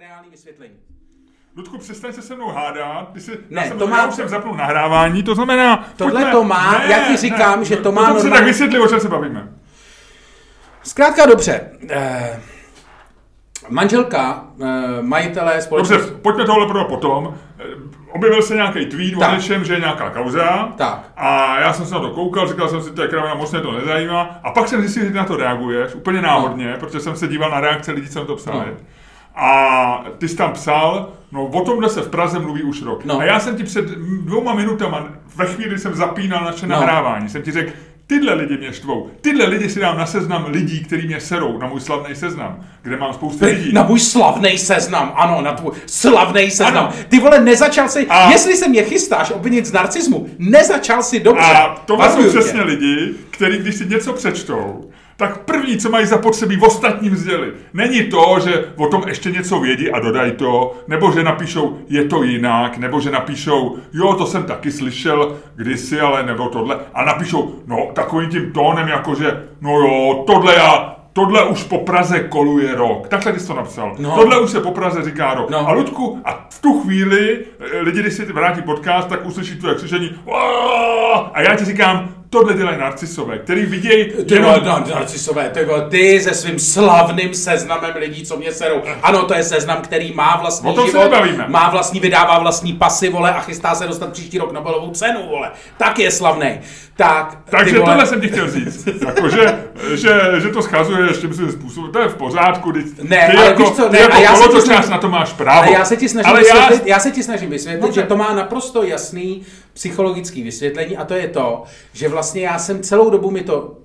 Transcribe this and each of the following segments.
reálný vysvětlení. Ludku, přestaň se se mnou hádat. Ty si, Ne, já jsem, to má- jsem zapnul nahrávání, to znamená... Tohle pojďme- to má, já ti říkám, že to má No, dobře, normálně- tak vysvětli, o čem se bavíme. Zkrátka dobře. Eh, manželka eh, majitele Dobře, společnosti... pojďme tohle pro potom. Eh, Objevil se nějaký tweet Tak. o něčem, že je nějaká kauza. Tak. A já jsem se na to koukal, říkal jsem si, to je kravina, moc mě to nezajímá. A pak jsem zjistil, že na to reaguješ, úplně náhodně, protože jsem se díval na reakce lidí, co na to psali. No. A ty jsi tam psal, no o tomhle se v Praze mluví už rok. No. A já jsem ti před dvouma minutama, ve chvíli jsem zapínal naše No. nahrávání, jsem ti řekl, tyhle lidi mě štvou. Tyhle lidi si dám na seznam lidí, který mě serou, na můj slavný seznam, kde mám spoustu lidí. Na můj slavný seznam, ano, na tvůj slavný seznam. Ano. Ty vole, nezačal si, A- jestli se mě chystáš obvinit z narcismu, nezačal si dobře. A tohle jsou přesně lidi, kteří když si něco přečtou, tak první, co mají zapotřebí v ostatním sdělit, není to, že o tom ještě něco vědí a dodají to, nebo že napíšou, je to jinak, nebo že napíšou, jo, to jsem taky slyšel kdysi, ale nebo tohle, a napíšou, no, takovým tím tónem, jako že, no jo, tohle já, tohle už po Praze koluje rok. Takhle jsi to napsal. No. Tohle už se po Praze říká rok. No. A Ludku, a v tu chvíli eh, lidi, když si vrátí podcast, tak uslyší křičení "Aaa!" a já ti říkám, tohle dělají narcisové, který vidějí Ty jenom... vole, no, narcisové, ty vole, ty se svým slavným seznamem lidí, co mě serou. Ano, to je seznam, který má vlastní O život, má vlastní, vydává vlastní pasy, vole, a chystá se dostat příští rok Nobelovu cenu, vole. Tak je slavný. Tak, Takže vole, tohle jsem ti chtěl říct. jako, že, že, že to schazuješ tím svým způsobem, to je v pořádku. Ty, Ne, ty ale jako, víš co, ne, jako a já se ti snažím- na to máš právo. Já se ti snažím Ale vysvětlit, já, já... se ti snažím vysvětlit, že to má naprosto jasný psychologický vysvětlení a to je to, že vlastně já jsem celou dobu mi to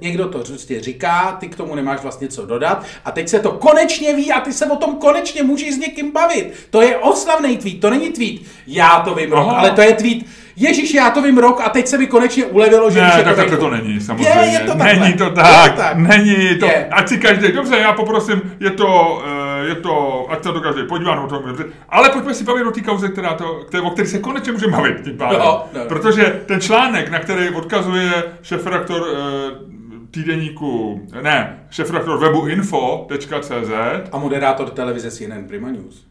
někdo to prostě říká, ty k tomu nemáš vlastně co dodat a teď se to konečně ví a ty se o tom konečně můžeš s někým bavit. To je oslavný tweet, to není tweet, já to vím rok, Aha. ale to je tweet, Ježíš, já to vím rok a teď se mi konečně ulevilo, že Ne, už je tak to to není, samozřejmě. Je, je to takhle. Není to Je to tak, tak. není to. Je. Ať si každý, dobře, já poprosím, je to, eh, je to, ať se to každý podívá, no to. Ale pojďme si bavit o té kauze, která to, které, o které se konečně můžeme bavit tím pádem. No, no. Protože ten článek, na který odkazuje šefredaktor eh, týdeníku, ne, šefredaktor webu info.cz, A moderátor televize CNN Prima News.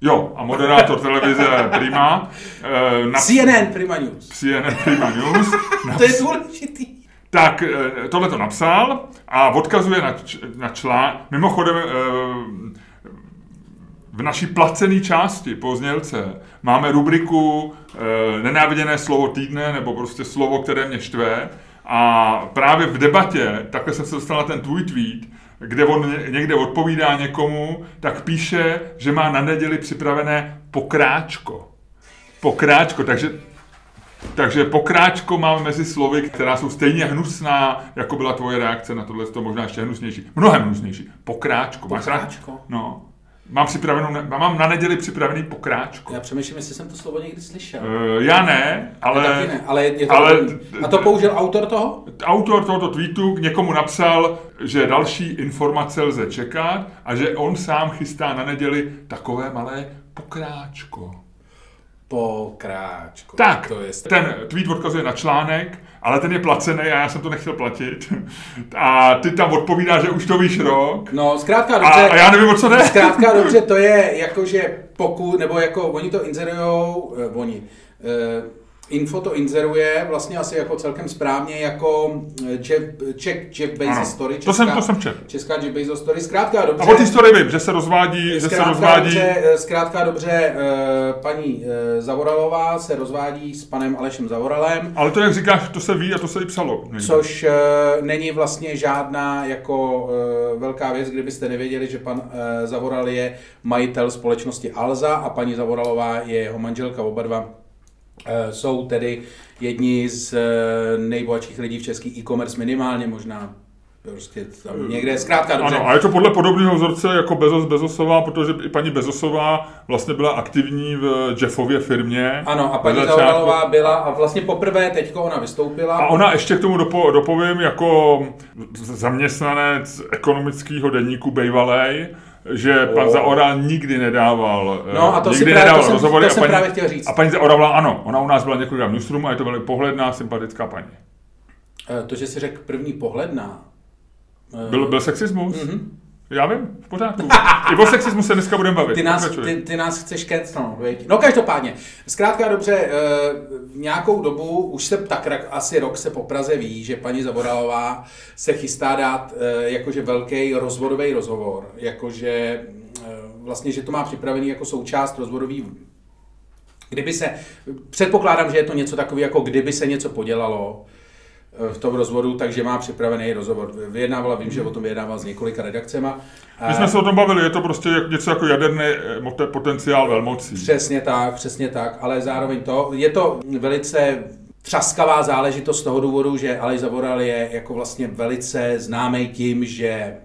jo, a moderátor televize Prima, eh, na CNN Prima News. CNN Prima News, To je důležitý. tak eh, tohle to napsal a odkazuje na, č- na člán. Mimochodem, v naší placené části po znělce máme rubriku eh, nenáviděné slovo týdne, nebo prostě slovo, které mě štve. A právě v debatě, takhle jsem se dostal na ten tvůj tweet, kde on ně- někde odpovídá někomu, tak píše, že má na neděli připravené pokráčko. Pokráčko, takže takže pokráčko mám mezi slovy, která jsou stejně hnusná, jako byla tvoje reakce na tohle, to možná ještě hnusnější. Mnohem hnusnější. Pokráčko. Máš rád? Pokráčko? No. Mám, připravenou, mám na neděli připravený pokráčko. Já přemýšlím, jestli jsem to slovo někdy slyšel. Uh, já ne, ale, Taky ne, ale je to ale dobrý. A to použil autor toho? autor tohoto tweetu k někomu napsal, že další informace lze čekat a že on sám chystá na neděli takové malé pokráčko. Pokráčko. Tak, To je ten tweet odkazuje na článek, ale ten je placený a já jsem to nechtěl platit. A ty tam odpovídá, že už to víš rok. No, zkrátka A, dobře. a já nevím, o co jde. Zkrátka dobře, to je jakože pokud, nebo jako oni to inzerujou, eh, oni, eh, Info to inzeruje vlastně asi jako celkem správně jako eh, Jeff, Czech, Jeff Bezos Ano, story. to jsem- to jsem četl. Česká Jeff Bezos story. Zkrátka dobře. A o té story vím, že se rozvádí, že se Zkrátka rozvádí. dobře, eh, zkrátka dobře, eh, paní eh, Zavoralová se rozvádí s panem Alešem Zavoralem, Ale to, jak říkáš, to se ví a to se i psalo. někde. což eh, není vlastně žádná jako eh, velká věc, kdybyste nevěděli, že pan eh, Zavoral je majitel společnosti Alza a paní Zavoralová je jeho manželka, oba dva eh, jsou tedy jedni z eh, nejbohatších lidí v český e-commerce minimálně možná prostě tam někde, zkrátka dobře. Ano, a je to podle podobného vzorce jako Bezos Bezosová, protože i paní Bezosová vlastně byla aktivní v Jeffově firmě. Ano, a paní. Zauralová byla a vlastně poprvé teďko ona vystoupila. A ona ještě k tomu dopo, dopovím jako zaměstnanec ekonomického deníku Bejvalej, že pan O. Zaoral nikdy nedával, eh, No a to si nikdy právě- nedával to jsem- rozhovory. to a jsem paní, právě chtěl říct. A paní Zaoravla, ano, ona u nás byla několikrát v newsroomu a je to velmi pohledná, sympatická paní. Eh, To, že si řekl první pohled na... eh, Byl, byl sexismus? Mhm. Já vím, v pořádku. I o sexismu se dneska budeme bavit. Ty nás, ty, ty nás chceš kecnout, viď? No každopádně, zkrátka dobře, e, nějakou dobu, už se tak asi rok se po Praze ví, že paní Zavoralová se chystá dát e, jakože velký rozvodový rozhovor, jakože e, vlastně, že to má připravený jako součást rozvodový Kdyby se, předpokládám, že je to něco takové, jako kdyby se něco podělalo v tom rozvodu, takže má připravený rozhovor. Vyjednávala, vím, že o tom vyjednával s několika redakcema. My jsme se o tom bavili, je to prostě něco jako jaderný eh, potenciál velmocí. Přesně tak, přesně tak, ale zároveň to, je to velice třaskavá záležitost z toho důvodu, že Aleš Zavoral je jako vlastně velice známý tím, že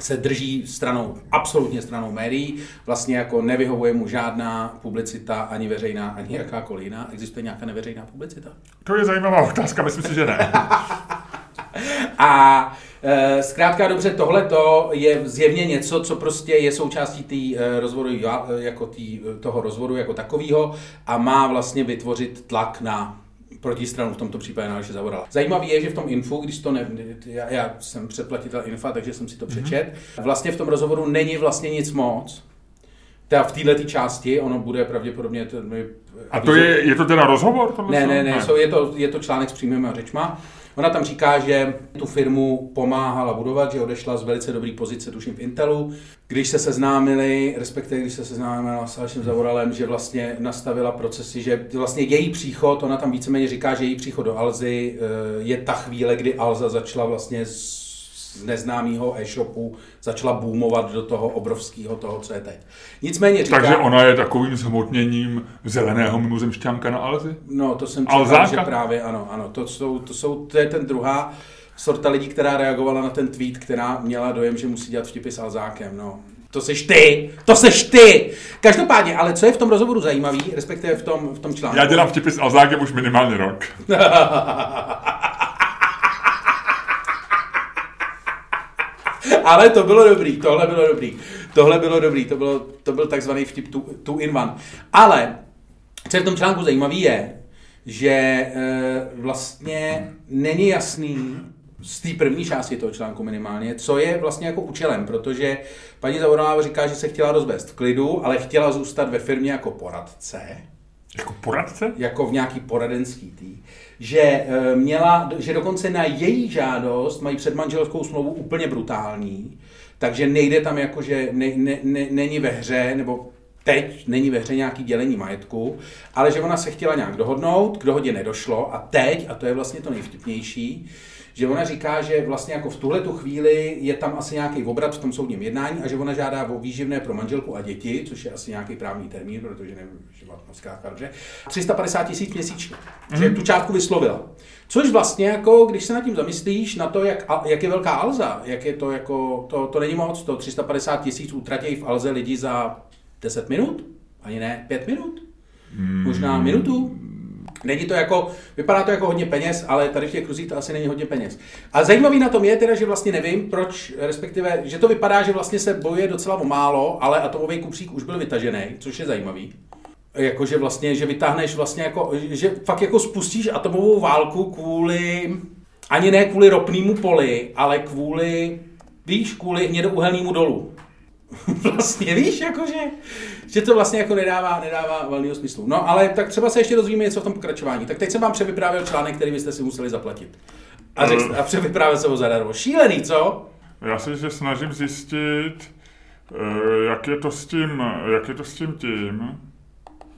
se drží stranou, absolutně stranou médií, vlastně jako nevyhovuje mu žádná publicita, ani veřejná, ani jakákoliv jiná. Existuje nějaká neveřejná publicita? To je zajímavá otázka, myslím si, že ne. A e, zkrátka dobře, tohle je zjevně něco, co prostě je součástí tý, e, rozvodu, e, jako tý, toho rozvodu jako takového a má vlastně vytvořit tlak na protistranu, v tomto případě na Aleše Zavorala. Zajímavé je, že v tom infu, když to ne, já, já jsem předplatitel infa, takže jsem si to přečet, vlastně v tom rozhovoru není vlastně nic moc, Teda v této části, ono bude pravděpodobně... To, my, A to je, je to teda rozhovor? ne, co? ne, ne, jsou, je, to, je to článek s přímýma řečma. Ona tam říká, že tu firmu pomáhala budovat, že odešla z velice dobré pozice, tuším v Intelu. Když se seznámili, respektive když se seznámila s Alešem Zavoralem, že vlastně nastavila procesy, že vlastně její příchod, ona tam víceméně říká, že její příchod do Alzy eh, je ta chvíle, kdy Alza začala vlastně z z neznámého e-shopu začala boomovat do toho obrovského toho, co je teď. Nicméně říká... Takže ona je takovým zhmotněním zeleného mimozemšťanka na Alzi? No, to jsem čekal, že právě ano, ano. To, jsou, to, jsou, to je ten druhá sorta lidí, která reagovala na ten tweet, která měla dojem, že musí dělat vtipy s Alzákem. No. To seš ty! To seš ty! Každopádně, ale co je v tom rozhovoru zajímavý, respektive v tom, v tom článku? Já dělám vtipy s Alzákem už minimálně rok. Ale to bylo dobrý, tohle bylo dobrý. Tohle bylo dobrý, to, bylo, to byl takzvaný vtip two, two in one. Ale, co je v tom článku zajímavý je, že e, vlastně není jasný, z té první části toho článku minimálně, co je vlastně jako účelem, protože paní Zavorová říká, že se chtěla rozvést v klidu, ale chtěla zůstat ve firmě jako poradce, Jako poradce? jako v nějaký poradenský tý, že eh, měla, že dokonce na její žádost mají předmanželskou smlouvu úplně brutální, takže nejde tam jako, že ne, ne, ne, není ve hře, nebo teď není ve hře nějaký dělení majetku, ale že ona se chtěla nějak dohodnout, k dohodě nedošlo a teď, a to je vlastně to nejvtipnější, že ona říká, že vlastně jako v tuhle tu chvíli je tam asi nějaký obrat v tom soudním jednání a že ona žádá o výživné pro manželku a děti, což je asi nějaký právní termín, protože nevím, že má to zkrátka dobře, 350 tisíc měsíčně, mm. že tu částku vyslovila. Což vlastně jako, když se nad tím zamyslíš, na to, jak, jak je velká Alza, jak je to jako, to, to není moc, to 350 tisíc utratí v Alze lidi za 10 minut, ani ne 5 minut, možná minutu, Není to jako, vypadá to jako hodně peněz, ale tady v těch kruzích to asi není hodně peněz. A zajímavý na tom je teda, že vlastně nevím, proč, respektive, že to vypadá, že vlastně se bojuje docela o málo, ale atomový kufřík už byl vytažený, což je zajímavý. Jakože vlastně, že vytáhneš vlastně jako, že fakt jako spustíš atomovou válku kvůli, ani ne kvůli ropnému poli, ale kvůli, víš, kvůli hnědouhelnému dolu. vlastně, víš, jakože, že to vlastně jako nedává, nedává valného smyslu. No, ale tak třeba se ještě dozvíme něco v tom pokračování. Tak teď jsem vám převyprávěl článek, který byste si museli zaplatit. A, řek, a převyprávěl jsem ho zadarmo. Šílený, co? Já se že snažím zjistit, eh, jak je to s tím, jak je to s tím tím.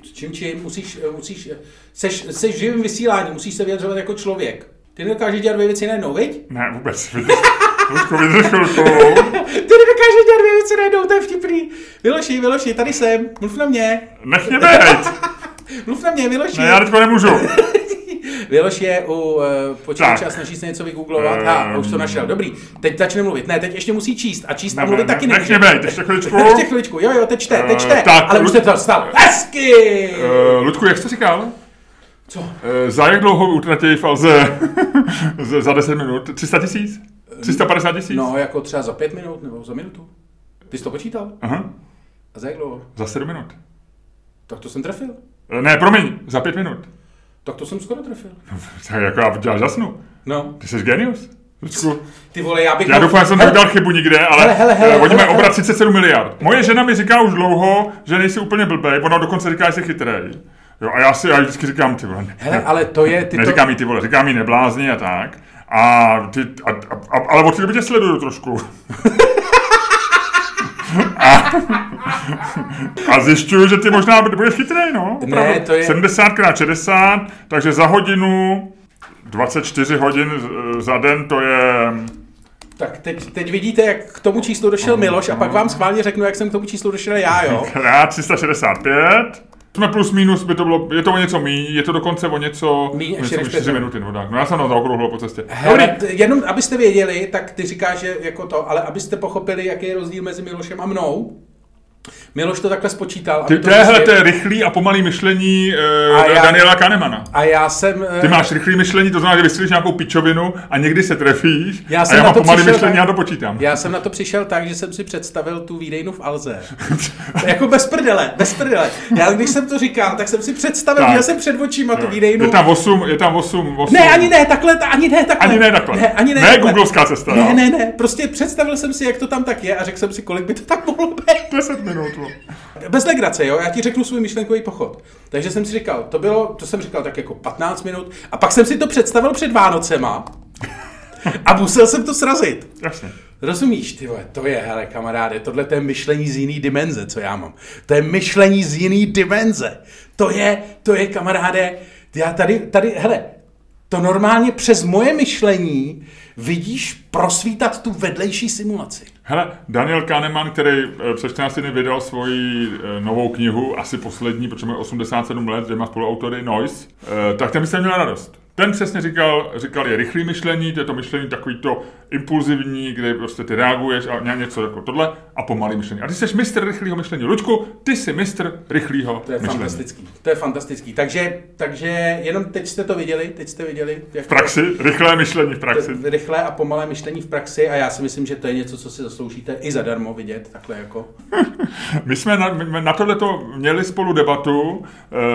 S čím čím? Musíš, musíš, seš, seš v živém vysílání, musíš se vyjadřovat jako člověk. Ty nedokážeš dělat dvě věci najednou, viď? Ne, vůbec. Luďku, vydrž. Ty nedokážeš dělat dvě věci najednou, to je vtipný. Vyloši, Vyloši, tady jsem, mluv na mě. Nech mě bejt. Mluv na mě, Vyloši. Ne, já teďko nemůžu. Vyloš je u uh, počítače a snaží se něco vygooglovat. A už to našel. Dobrý, teď začne mluvit. Ne, teď ještě musí číst. A číst a Ne, mluvit ne, taky nech nemůže. bejt, ještě chviličku. Ještě chviličku, jo, jo, teď čte, teď Eh, čte. tak, Ale už jste to stal. Hezky! Uh, Ludku, jak jsi to říkal? Co? Uh, za jak dlouho utratí v Alze z- za 10 minut? 300 tisíc? 350 tisíc? No, jako třeba za pět minut nebo za minutu. Ty jsi to počítal? Aha, A za jak dlouho? za 7 minut. Tak to jsem trefil. Eh, Ne, promiň, za 5 minut. Tak to jsem skoro trefil. Tak jako já děláš jasnu. No, Ty jsi genius. Ty vole, já bych... já doufám, že jsem neudělal chybu nikde, ale Hele, hele, hele, eh, oni mají obrat 37 miliard. Moje žena mi říká už dlouho, že nejsi úplně blbej, ona dokonce říká, že jsi chytrej. Jo, a já si já vždycky říkám, ty vole, ne, Hele, ale to je... Ty to... neříkám jí ty vole, říkám jí neblázni a tak. A ty, a, a, a, ale od té doby tě sleduju trošku. a, a zjišťuju, že ty možná budeš chytrej, no. Ne, to je- 70 x 60, takže za hodinu 24 hodin za den to je... Tak teď, teď vidíte, jak k tomu číslu došel Miloš a pak vám schválně řeknu, jak jsem k tomu číslu došel já, jo? krát 365. Jsme plus minus, by to bylo, je to o něco míň, je to dokonce o něco, Míň něco než 4 pět minuty, no tak. No já jsem na to po cestě. Hele, t- jenom abyste věděli, tak ty říkáš, že jako to, ale abyste pochopili, jaký je rozdíl mezi Milošem a mnou. Miloš to takhle spočítal. Ty, to je, to je rychlý a pomalý myšlení A uh, já- Daniela Kahnemana. A já jsem... eh, Ty máš rychlý myšlení, to znamená, že vystřelíš nějakou pičovinu a někdy se trefíš Já a jsem já na mám to pomalý myšlení, tak- já to počítám. Já jsem na to přišel tak, že jsem si představil tu výdejnu v Alze. jako bez prdele, bez prdele. Já když jsem to říkal, tak jsem si představil, Tak. měl jsem před očima tu výdejnu. Je tam 8, je tam 8, 8. Ne, ani ne, takhle, ta- ani ne, takhle. Ani ne takhle. Ne, ani ne, Ne takhle. googlovská cesta, Ne, ne, ne, prostě představil jsem si, jak to tam tak je a řekl jsem si, kolik by to tak mohlo být. 10 minut. no. Bez legrace, jo, já ti řeknu svůj myšlenkový pochod. Takže jsem si říkal, to bylo, to jsem říkal tak jako 15 minut a pak jsem si to představil před Vánocema a musel jsem to srazit. Jasně. Rozumíš, ty vole, to je, hele, kamaráde, tohle to je myšlení z jiný dimenze, co já mám. To je myšlení z jiný dimenze. To je, to je, kamaráde, já tady, tady, hele, to normálně přes moje myšlení vidíš prosvítat tu vedlejší simulaci. Hele, Daniel Kahneman, který eh, před 14 dny vydal svoji eh, novou knihu, asi poslední, protože má 87 let, dvěma spoluautory, Noise, eh, tak ten by se měl radost. Ten přesně říkal, říkal je rychlý myšlení, to je to myšlení takový to impulzivní, kde prostě ty reaguješ a ně- něco jako tohle a pomalý myšlení. A ty jsi mistr rychlého myšlení. Luďku, ty jsi mistr rychlého To je myšlení. fantastický. To je fantastický. Takže, takže jenom teď jste to viděli, teď jste viděli, jak V praxi, rychlé myšlení v praxi. To, rychlé a pomalé myšlení v praxi a já si myslím, že to je něco, co si zasloužíte i zadarmo vidět, takhle jako. My jsme na, my na tohleto měli spolu debatu.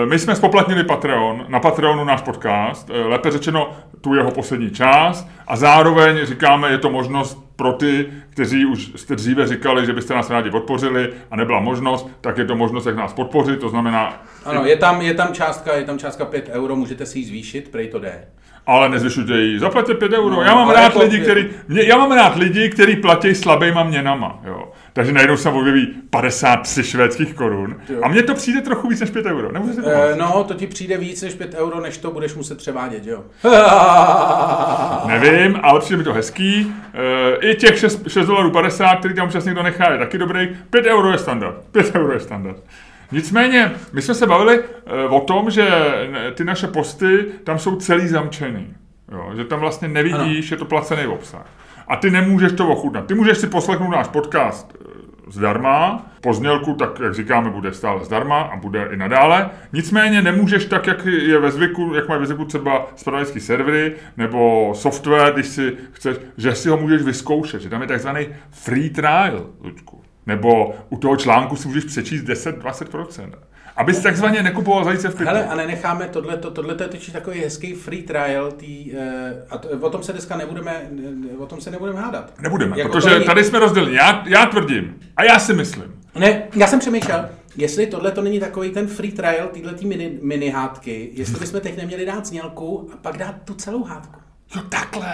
Eh, My jsme spoplatnili Patreon, na Patreonu náš podcast, eh, lépe řečeno tu jeho poslední část a zároveň říkáme, je to možnost pro ty, kteří už jste dříve říkali, že byste nás rádi podpořili a nebyla možnost, tak je to možnost, jak nás podpořit, to znamená, Ano, je tam, je tam částka, je tam částka 5 euro, můžete si ji zvýšit, prej to jde. Ale nezvyšujte ji, zaplaťte 5 euro. No, já mám rád jako- lidi, který, mě, já mám rád lidi, kteří platí slabýma měnama, jo. Takže najednou se objeví 53 švédských korun. Jo. A mně to přijde trochu víc než 5 euro. Nemůžu si pomoct. E, no, to ti přijde víc než 5 euro, než to budeš muset převádět, jo? Nevím, ale přijde mi to hezký. E, I těch 6, 6 dolarů 50, který tam občas někdo nechá, je taky dobrý. 5 euro je standard. 5 euro je standard. Nicméně, my jsme se bavili e, o tom, že n- ty naše posty tam jsou celý zamčený. Jo, že tam vlastně nevidíš, je to placený obsah. A ty nemůžeš to ochutnat. Ty můžeš si poslechnout náš podcast e, zdarma. Poznělku, tak jak říkáme, bude stále zdarma a bude i nadále. Nicméně nemůžeš tak, jak je ve zvyku, jak mají ve zvyku třeba spravodajský servery nebo software, když si chceš, že si ho můžeš vyzkoušet, že tam je takzvaný free trial, Luďku. Nebo u toho článku si můžeš přečíst 10-20%. Abys takzvaně nekupoval zajíce v pytli. Hele, a nenecháme tohleto, tohleto je totiž takový hezký free trial, tý, e, a to, o tom se dneska nebudeme, e, o tom se nebudeme hádat. Nebudeme, Jako protože to není- tady jsme rozděleni. Já, já tvrdím a já si myslím. Ne, já jsem přemýšlel, jestli tohle to není takový ten free trial, tyhle tý mini, mini hádky, jestli bychom teď neměli dát znělku a pak dát tu celou hádku. Jo, takhle.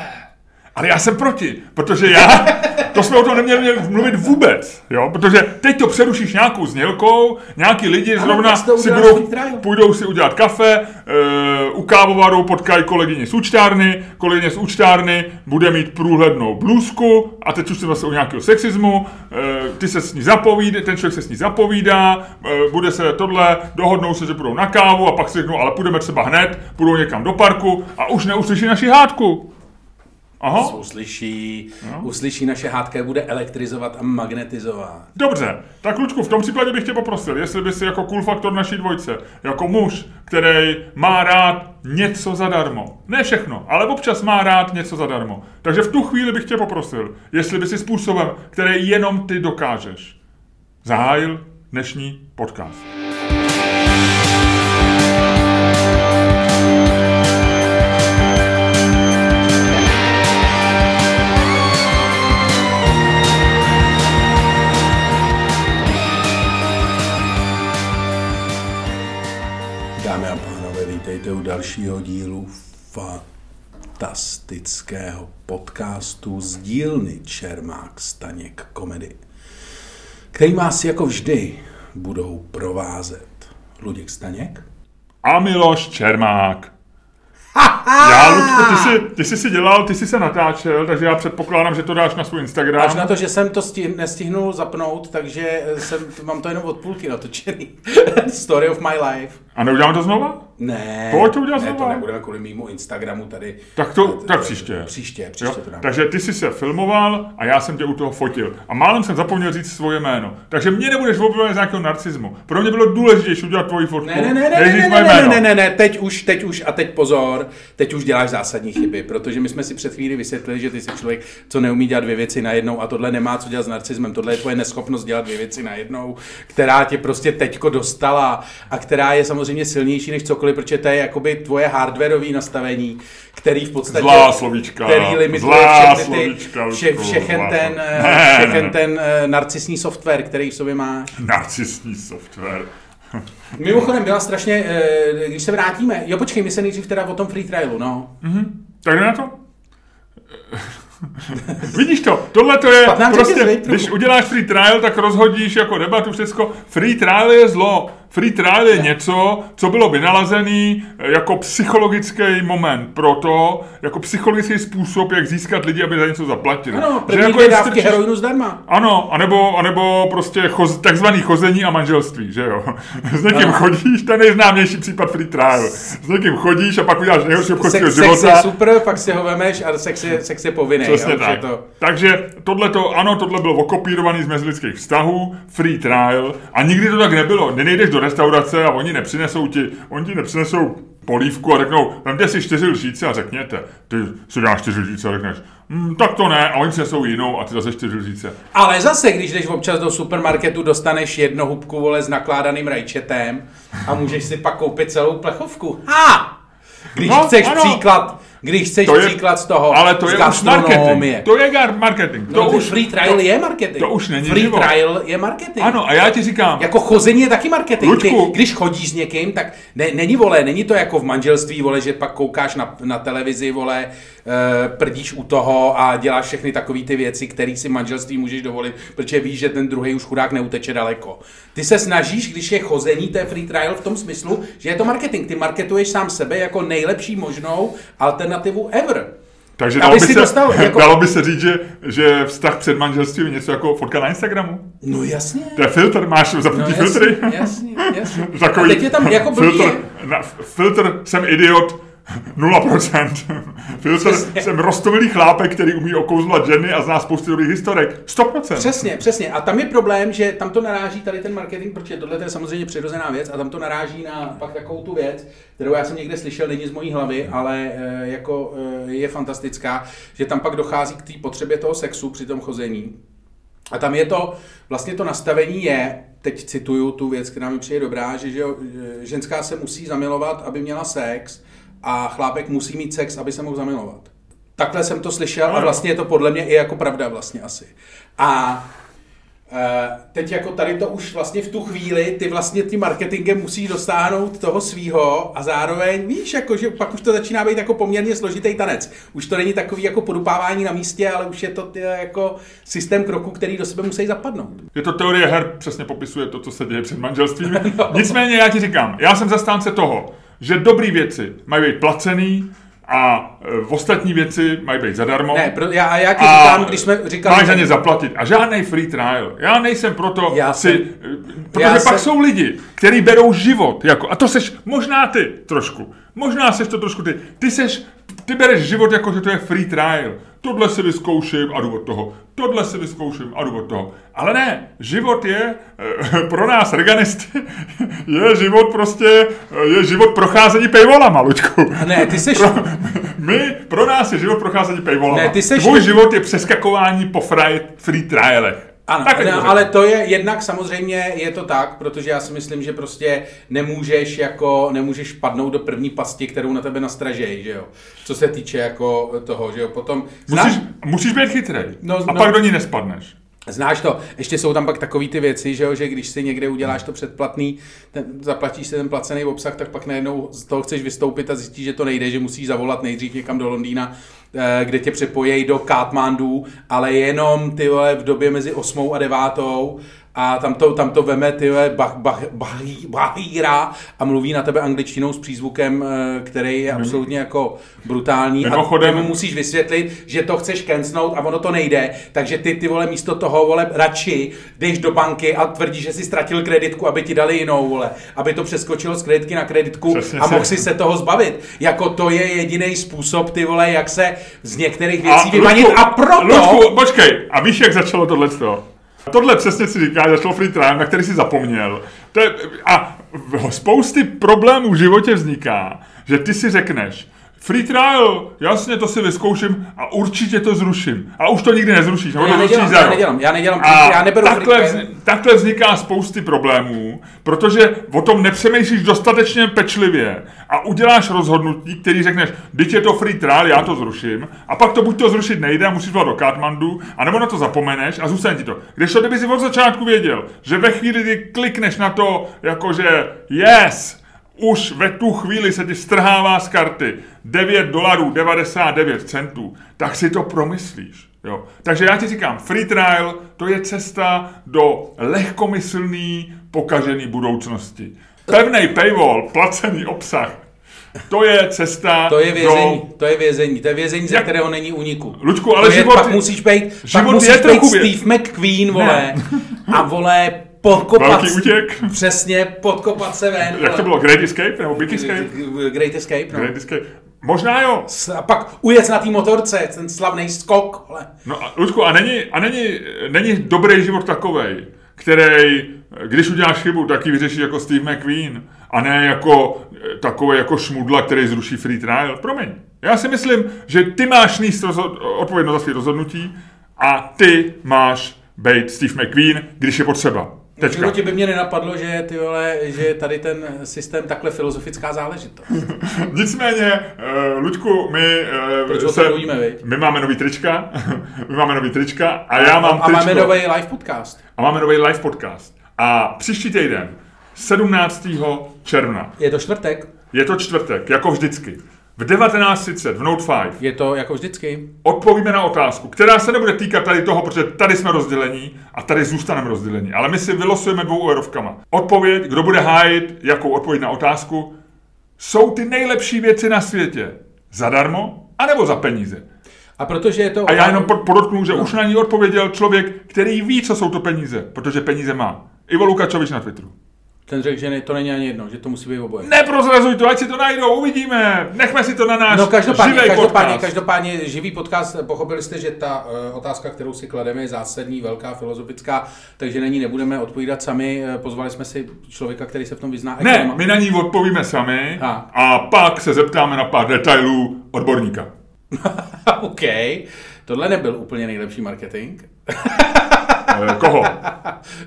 Ale já jsem proti, protože já, to jsme o tom neměli měli mluvit vůbec, jo, protože teď to přerušíš nějakou znělkou, nějaký lidi Ano, zrovna si budou, půjdou si udělat kafe, e, u kávovaru potkají kolegyni z účtárny, kolegyně z účtárny bude mít průhlednou blůzku a teď už se zase o nějakého sexismu, e, ty se s ní zapovídá, ten člověk se s ní zapovídá, e, bude se tohle, dohodnou se, že budou na kávu a pak si řeknou, ale půjdeme třeba hned, půjdou někam do parku a už neuslyší naši hádku. Aha. Uslyší, uslyší naše hádka, bude elektrizovat a magnetizovat. Dobře, tak Lučku, v tom případě bych tě poprosil, jestli by si jako cool faktor naší dvojce, jako muž, který má rád něco zadarmo, ne všechno, ale občas má rád něco zadarmo, takže v tu chvíli bych tě poprosil, jestli by si způsobem, který jenom ty dokážeš, zahájil dnešní podcast. Dámy a pánové, vítejte u dalšího dílu fantastického podcastu z dílny Čermák Staněk Komedy, který vás jako vždy budou provázet Luděk Staněk a Miloš Čermák. Já, Ludku, ty jsi, ty jsi si dělal, ty jsi se natáčel, takže já předpokládám, že to dáš na svůj Instagram. Až na to, že jsem to stih, nestihnul zapnout, takže jsem, mám to jenom od půlky natočený. Story of my life. A neuděláme to znova? Ne. Pojď to udělat ne, znova. to nebudeme kvůli mýmu Instagramu tady. Tak to, tak příště. Příště, Jo? příště to dáme. Takže ty jsi se filmoval a já jsem tě u toho fotil. A málem jsem zapomněl říct svoje jméno. Takže mě nebudeš obvinovat z nějakého narcismu. Pro mě bylo důležitější udělat tvoji fotku. Ne, ne, ne, ne, ne, ne, ne, ne, ne, ne, teď už, teď už a teď pozor, teď už děláš zásadní chyby, protože my jsme si před chvíli vysvětlili, že ty jsi člověk, co neumí dělat dvě věci najednou a tohle nemá co dělat s narcismem, tohle je tvoje neschopnost dělat dvě věci najednou, která tě prostě teďko dostala a která je samozřejmě silnější než cokoliv, protože to je jakoby tvoje hardwareové nastavení, který v podstatě... Zlá slovíčka, Který limituje zlá všechny ty, slovíčka, vše, všechen zlá ten, eh, Ne, všechen ne. ten eh, narcisní software, který v sobě máš. Narcisní software. Mimochodem byla strašně, eh, když se vrátíme, jo počkej, my se nejdřív teda o tom free trialu, no. Tak jdeme na to? Vidíš to, tohle to je 15 prostě, když uděláš free trial, tak rozhodíš jako debatu všecko. Free trial je zlo. Free trial je něco, co bylo vynalezený eh, jako psychologický moment pro to, jako psychologický způsob, jak získat lidi, aby za něco zaplatili. Ano, Že jako je dávky strčíš- heroinu zdarma. ano, anebo, anebo prostě choz, takzvaný chození a manželství, že jo? S někým Ano. chodíš, to je nejznámější případ free trial. S někým chodíš a pak uděláš nejhorší obchod svého Sex, sex života. je super, pak si ho vemeš a sex je, sex je povinný. Přesně jo, tak. To... Takže tohle to, ano, tohle bylo okopírovaný z mezilidských vztahů, free trial, a nikdy to tak nebylo. Nejdeš do restaurace a oni nepřinesou ti, oni ti nepřinesou polívku a řeknou, vemte si čtyři lžíce a řekněte. Ty si dáš čtyři lžíce a řekneš, hm, tak to ne, a oni přinesou jinou a ty zase čtyři lžíce. Ale zase, když jdeš občas do supermarketu, dostaneš jednu hubku vole s nakládaným rajčetem a můžeš si pak koupit celou plechovku. Ha! Když No, chceš ano. příklad, když chceš To je- příklad z toho, Ale to je už marketing. To je gar- marketing. To No, už, free trial to, je marketing. to už není Free život. trial je marketing. Ano, a já ti říkám, Jako chození je taky marketing. Ty, když chodíš s někým, tak ne, není vole, není to jako v manželství, vole, že pak koukáš na, na televizi, vole, e, prdíš u toho a děláš všechny takové ty věci, které si v manželství můžeš dovolit, protože víš, že ten druhý už chudák neuteče daleko. Ty se snažíš, když je chození, to je free trial v tom smyslu, že je to marketing. Ty marketuješ sám sebe jako nejlepší možnou alternativu ever. takže dalo by, se, dostal jako- dalo by se říct, že, že vztah před manželstvím je něco jako fotka na Instagramu. No jasně. To je filtr, máš No zapnutí jasně, filtry? jasně, jasně. Takový a teď je tam jako blbý. filtr, na, filtr, jsem idiot, 0%. filtr, Přesně. jsem rostomilý chlápek, který umí okouzlat ženy a zná spoustu dobrých historek. 100%. Přesně, přesně. A tam je problém, že tam to naráží tady ten marketing, protože tohle je samozřejmě přirozená věc a tam to naráží na pak takovou tu věc, kterou já jsem někde slyšel, není z mojí hlavy, ale e, jako e, je fantastická, že tam pak dochází k té potřebě toho sexu při tom chození. A tam je to, vlastně to nastavení je, teď cituju tu věc, která mi přijde dobrá, že, že že ženská se musí zamilovat, aby měla sex a chlápek musí mít sex, aby se mohl zamilovat. Takhle jsem to slyšel a vlastně je to podle mě i jako pravda vlastně asi. A eh, teď jako tady to už vlastně v tu chvíli ty vlastně tím marketingem musí dosáhnout toho svýho a zároveň víš, jako, že pak už to začíná být jako poměrně složitý tanec. Už to není takový jako podupávání na místě, ale už je to ty, jako systém kroků, který do sebe musí zapadnout. Je to teorie her, přesně popisuje to, co se děje před manželstvím. No. Nicméně já ti říkám, já jsem zastánce toho, že dobré věci mají být placený a e, ostatní věci mají být zadarmo. Ne, pro, já, a já ti říkám, když jsme říkali... Máš za ně zaplatit. A žádný free trial. Já nejsem proto Já si... jsem- Protože já pak jsem- jsou lidi, kteří berou život. Jako, a to seš možná ty trošku. Možná seš to trošku ty. Ty seš, ty bereš život jako, že to je free trial. Tohle si vyzkouším a jdu od toho. Tohle si vyzkouším a jdu od toho. Ale ne, život je eh, pro nás organisty, je život prostě, eh, je život procházení paywallama, Luďku. Ne, ty seš... Pro, my, pro nás je život procházení paywallama. Ne, ty seš- Tvůj život je přeskakování po free, free trialech. Ano, Tak, ne, jako ale to je jednak samozřejmě je to tak, protože já si myslím, že prostě nemůžeš jako nemůžeš padnout do první pasti, kterou na tebe nastražejí, že jo. Co se týče jako toho, že jo. Potom Musíš, musíš být chytrý. No, a no. pak do ní nespadneš. Znáš to, ještě jsou tam pak takové ty věci, že, jo, že když si někde uděláš to předplatný, ten, zaplatíš si ten placený obsah, tak pak najednou z toho chceš vystoupit a zjistíš, že to nejde, že musíš zavolat nejdřív někam do Londýna, eh, kde tě přepojejí do Katmandu, ale jenom ty vole v době mezi 8 a 9 a tam to, tam to veme ty bah, bah, bahíra a mluví na tebe angličtinou s přízvukem, eh, který je absolutně jako brutální Mimochodem, a ty mu musíš vysvětlit, že to chceš kencnout a ono to nejde, takže ty ty vole místo toho vole radši jdeš do banky a tvrdíš, že jsi ztratil kreditku, aby ti dali jinou vole, aby to přeskočilo z kreditky na kreditku Přesně a si. mohl si se toho zbavit. Jako to je jediný způsob ty vole, jak se z některých věcí vymanit Luďku, a proto... Luďku, počkej, a víš, jak začalo tohle? Tohle přesně si říká, začalo free trial, na který si zapomněl. To je, a spousty problémů v životě vzniká, že ty si řekneš, Free trial, jasně, to si vyzkouším a určitě to zruším. A už to nikdy nezrušíš, nebo já to zrušíš nedělám, za já nedělám, já nedělám, A já neberu takhle, free takhle vzniká spousty problémů, protože o tom nepřemýšlíš dostatečně pečlivě a uděláš rozhodnutí, který řekneš, teď je to free trial, já to zruším, a pak to buď to zrušit nejde a musíš volat do Katmandu, anebo na to zapomeneš a zůstane ti to. Když to, kdyby si od začátku věděl, že ve chvíli, kdy klikneš na to, jakože yes, už ve tu chvíli se ti strhává z karty 9 dolarů 99 centů, tak si to promyslíš. Jo. Takže já ti říkám, free trial to je cesta do lehkomyslný, pokažený budoucnosti. Pevný paywall, placený obsah, to je cesta To je vězení, do... to je vězení, to je vězení, ze Jak- kterého není úniku. Luďku, ale to je, život- pak musíš být, pak život musíš je být Steve McQueen, vole, a vole, podkopat, Velký útěk. přesně, podkopat se ven, Jak to bylo? Great Escape nebo Big Escape? Great Escape, no. Great Escape. Možná jo. A pak ujet na té motorce, ten slavný skok, vole. No a Luďku, a není, a není, není dobrý život takovej, který, když uděláš chybu, tak ji vyřešíš jako Steve McQueen, a ne jako eh, takový jako šmudla, který zruší free trial. Promiň. Já si myslím, že ty máš níst rozhod- odpovědnost za své rozhodnutí a ty máš být Steve McQueen, když je potřeba. V Tečka. životě by mě nenapadlo, že, ty vole, že je tady ten systém takhle filozofická záležitost. Nicméně, uh, Luďku, my, uh, tom mluvíme, my máme nový trička, my máme nový trička a já mám a máme tričko- nový live podcast. a máme nový live podcast. A příští týden, 17. června, Je to čtvrtek, je to čtvrtek, jako vždycky, v 19.30 v Note 5 je to jako vždycky. odpovíme na otázku, která se nebude týkat tady toho, protože tady jsme rozdělení a tady zůstaneme rozdělení. Ale my si vylosujeme dvou eurovkama. Odpověď, kdo bude hájit, jakou odpověď na otázku, jsou ty nejlepší věci na světě. Zadarmo, anebo za peníze. A protože je to... A já jenom pod- podotknu, že už na ní odpověděl člověk, který ví, co jsou to peníze, protože peníze má. Ivo Lukačovič na Twitteru. Ten řekl, že ne, to není ani jedno, že to musí být oboje. Neprozrazuj to, ať si to najdou, uvidíme. Nechme si to na náš No každopádně, živej každopádně, podcast. každopádně živý podcast, pochopili jste, že ta uh, otázka, kterou si klademe, je zásadní, velká, filozofická, takže na ní nebudeme odpovídat sami. Eh, Pozvali jsme si člověka, který se v tom vyzná. Ne, Ekonoma. my na ní odpovíme sami Ha. a pak se zeptáme na pár detailů odborníka. OK, tohle nebyl úplně nejlepší marketing. Eh, Koho?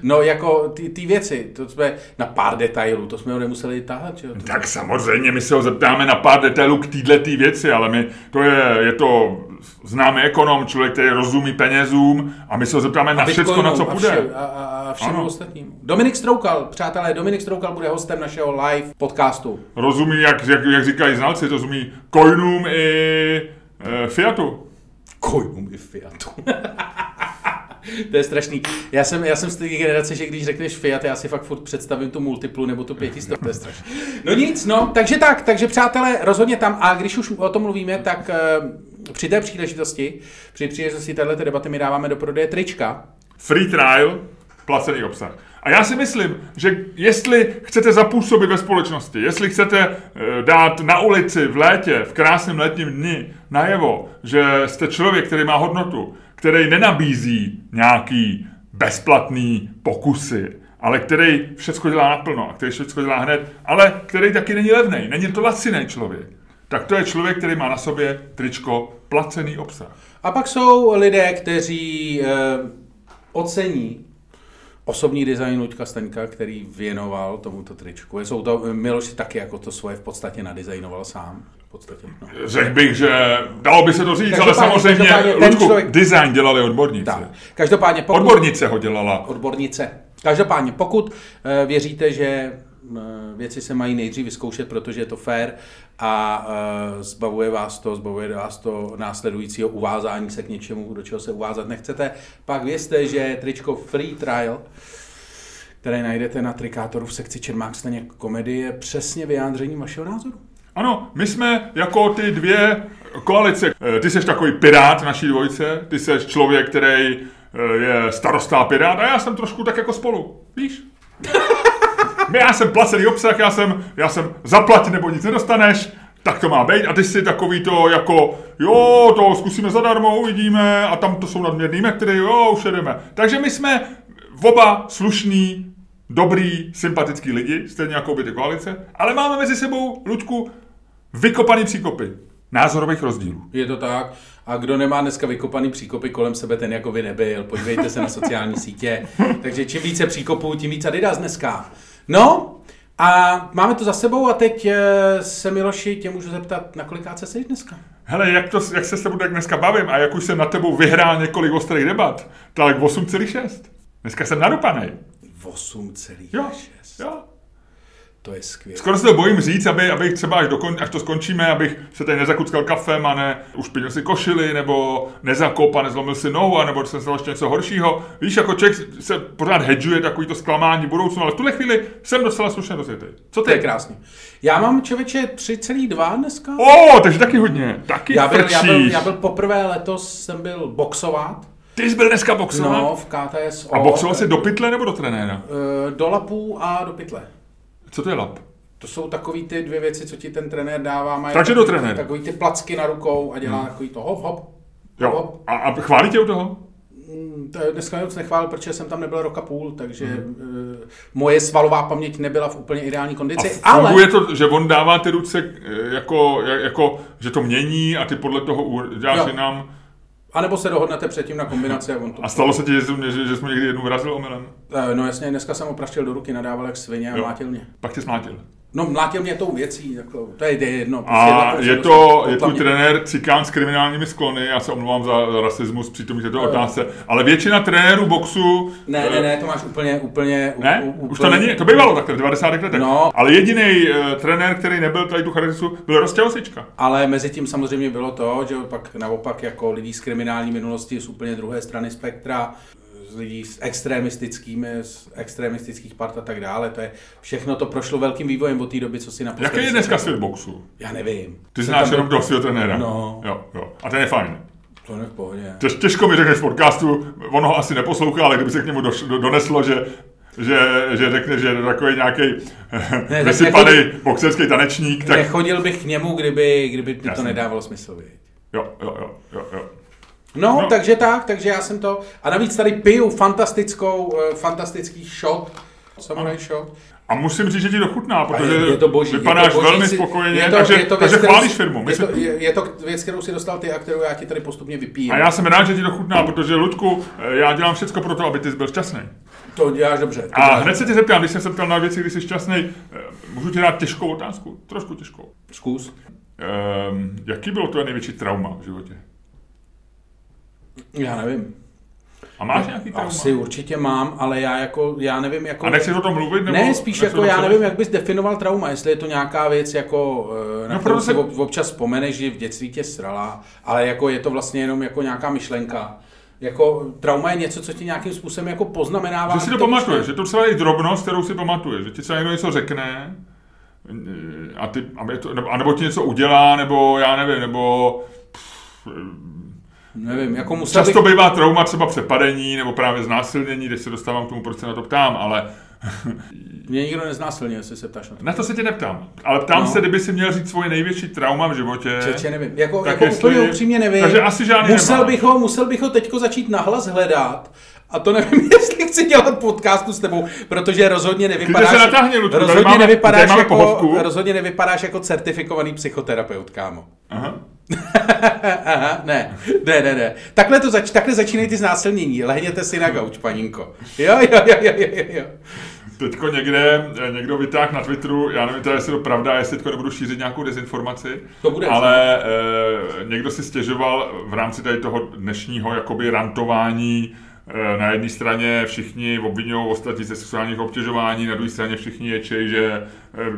No jako ty, ty věci, to jsme na pár detailů, to jsme ho nemuseli tahat, že jo? Tak samozřejmě, my se ho zeptáme na pár detailů k této věci, ale my, to je, je to známý ekonom, člověk, který rozumí penězům a my se ho zeptáme na všechno, na co a půjde. vše- A, a, a všemu Ano. ostatnímu. Dominik Stroukal, přátelé, Dominik Stroukal bude hostem našeho live podcastu. Rozumí, jak, jak, jak říkají znalci, rozumí coinům i e, Fiatu. Kojnum i Fiatu. to je strašný. Já jsem, já jsem z té generace, že když řekneš Fiat, já si fakt furt představím tu multiplu nebo tu pětistovku, to je strašný. No nic, no, takže tak, takže přátelé, rozhodně tam, a když už o tom mluvíme, tak eh, při té příležitosti, při příležitosti této debaty my dáváme do prodeje trička, Free trial, placený obsah. A já si myslím, že jestli chcete zapůsobit ve společnosti, jestli chcete eh, dát na ulici v létě, v krásném letním dni najevo, že jste člověk, který má hodnotu, který nenabízí nějaký bezplatný pokusy, ale který všechno dělá naplno a který všechno dělá hned, ale který taky není levný, není to laciný člověk. Tak to je člověk, který má na sobě tričko placený obsah. A pak jsou lidé, kteří eh, ocení osobní design Luďka Staňka, který věnoval tomuto tričku. Jsou to, Miloš si taky jako to svoje v podstatě nadizajnoval sám. V podstatě, no. Řekl bych, že dalo by se to říct, ale Každopádně- samozřejmě každopádně ten Ludku, člověk- design dělali odborníci. Tak. Každopádně pokud... Odbornice ho dělala. Odbornice. Každopádně, pokud eh, věříte, že eh, věci se mají nejdřív vyzkoušet, protože je to fair a eh, zbavuje vás to, zbavuje vás to následujícího uvázání se k něčemu, do čeho se uvázat nechcete, pak vězte, že tričko Free Trial, které najdete na Trikátoru v sekci Čermák staně komedie, je přesně vyjádřením vašeho názoru. Ano, my jsme jako ty dvě koalice. Eh, Ty jsi takový pirát naší dvojce, ty jsi člověk, který eh, je starostá pirát a já jsem trošku tak jako spolu, víš? Já jsem placený obsah, já jsem, já jsem zaplatit nebo nic nedostaneš, tak to má být a ty jsi takový to jako, jo, to zkusíme zadarmo, uvidíme a tam to jsou nadměrný metry, jo, už jedeme. Takže my jsme oba slušný, dobrý, sympatický lidi, stejně jako by ty koalice, ale máme mezi sebou, Luďku, vykopaný příkopy názorových rozdílů. Je to tak. A kdo nemá dneska vykopaný příkopy kolem sebe, ten jako by nebyl. Podívejte se na sociální sítě. Takže čím více příkopů, tím víc Adidas dneska. No, a máme to za sebou a teď eh, se Miloši tě můžu zeptat, na kolikáce jsi dneska? Hele, jak, to, jak se s tebou tak dneska bavím a jak už jsem na tebou vyhrál několik ostrých debat, tak 8,6. Dneska jsem nadupaný. 8,6. Jo, jo. To je skvělé. Skoro se to bojím říct, aby, abych třeba až, dokon, až to skončíme, abych se tady nezakuckal kafem a ne ušpinil si košili, nebo nezakop a nezlomil si nohu, a nebo jsem se ještě něco horšího. Víš, jako člověk se pořád hedžuje takový to zklamání budoucnu, ale v tuhle chvíli jsem docela slušně rozjetý. Co To je ty? krásný. Já mám člověče 3,2 dneska. O, takže taky hodně. Taky Já byl, já, byl, já byl poprvé letos, jsem byl boxovat. Ty jsi byl dneska boxovat? No, v KTSO. A boxoval jsi do pytle nebo do trenéra? Eh, Do lapů a do pytle. Co to je lap? To jsou takový ty dvě věci, co ti ten trenér dává. Mají Takže takový, do trenéra. Takový ty placky na rukou a dělá takový to hop, hop. Jo. hop. A, a chválí tě u toho? Mm, To dneska moc nechválil, protože jsem tam nebyl roka půl, takže Mhm. mm. moje svalová paměť nebyla v úplně ideální A kondici. ale funguje to, že on dává ty ruce eh, jako, jak- jako, že to mění a ty podle toho u- děláš Jo. jinam. A nebo se dohodnete předtím na kombinaci a on to... A stalo se ti, že, jsi- že, že jsi mu někdy jednou vrazil omylem? Eh, No jasně, dneska jsem ho praštil do ruky, nadával jak svině a Jo. mlátil mě. Pak tě smlátil. No mlátil mě tou věcí, jako, to je jedno. prostě A je to, je mě. trenér cikán s kriminálními sklony, já se omlouvám za, za rasismus při tom, že to Jo. otázce, ale většina trenérů boxu... Ne, eh, ne, ne, to máš úplně, úplně... Ne? u- Už úplně- to není, to bývalo takhle v 90. letech. No. Ale jediný uh, trenér, který nebyl tady tu charakteristiku, byl Rostěhosička. Ale mezi tím samozřejmě bylo to, že pak naopak jako lidí z kriminální minulosti z úplně druhé strany spektra, lidí s extremistickými, z extremistických part a tak dále, to je, všechno to prošlo velkým vývojem od té doby, co si naposledy... Jaký je dneska svět boxu? Já nevím. Ty Jsem znáš jenom byl- svého trenéra. No. Jo, jo. A ten je fajn. To ne v pohodě. Těž, těžko mi řekneš v podcastu, on ho asi neposlouchá, ale kdyby se k němu doš, do, doneslo, že, že, že řekne, že je takový nějaký Ne, vysypaný nechodí- boxerský tanečník, tak Nechodil bych k němu, kdyby, kdyby mi to nedávalo smysl. Viď? jo, jo, jo, jo, jo. No, No. takže tak, takže já jsem to... A navíc tady piju fantastickou, eh, fantastický shot, samurai shot. A musím říct, že ti dochutná, A protože je, je to boží. vypadáš je to boží, velmi si- spokojeně, je to, takže, je to takže kterou chválíš firmu. Je to, je, je to věc, kterou si dostal ty a kterou já ti tady postupně vypiju. A já jsem rád, že ti dochutná, protože Ludku, eh, já dělám všechno pro to, aby ty jsi byl šťastný. To děláš dobře. To A děláš hned se tě zeptám, když jsem se ptal na věci, kdy jsi šťastný, eh, můžu ti dát těžkou otázku? Trošku těžkou. Zkus. Um, jaký bylo tvoje největší trauma v životě? Já nevím. A máš nějaký trauma? Asi určitě mám, ale já jako, já nevím jako... A nechceš o tom mluvit? Nebo ne, spíš jako já nevím, jak bys definoval trauma, jestli je to nějaká věc jako, eh, na No, kterou si se- ob- občas vzpomeneš, že v dětství tě srala, ale jako je to vlastně jenom jako nějaká myšlenka. Jako trauma je něco, co ti nějakým způsobem jako poznamenává. Že si to pamatuješ, že to třeba je drobnost, kterou si pamatuješ, že ti třeba někdo něco řekne a ty, aby to, nebo, anebo ti něco udělá, nebo já nevím, nebo Nevím, jako musel často bych... bývá trauma třeba přepadení, nebo právě znásilnění, když se dostávám k tomu, proč se na to ptám, ale Mě nikdo neznásilně, jestli se ptáš na to. na to se tě neptám. Ale ptám No. se, kdyby si měl říct svoje největší trauma v životě. Čeče, nevím. Jako, Tak jako jestli- úplně upřímně nevím. Takže asi žádný musel nemáš. bych, ho, musel bych ho teďko začít nahlas hledat. A to nevím, jestli chci dělat podcastu s tebou, protože rozhodně nevypadáš, se natáhni, Ludku, tady rozhodně, máme- nevypadáš jako, pohovku. rozhodně nevypadáš jako certifikovaný psychoterapeut, kámo. Aha. Aha, ne, ne, ne, ne. Takhle, to zač- takhle začínají ty znásilnění. Lehněte si na gauč, paninko. Jo, jo, jo, jo, jo, jo. Teďko někde, eh, někdo vytáhl na Twitteru, já nevím teda, jestli to pravda, jestli teďko nebudu šířit nějakou dezinformaci, To bude, ale e, někdo si stěžoval v rámci tady toho dnešního jakoby rantování e, na jedné straně všichni obvinují ostatní ze sexuálních obtěžování, na druhé straně všichni ječej, že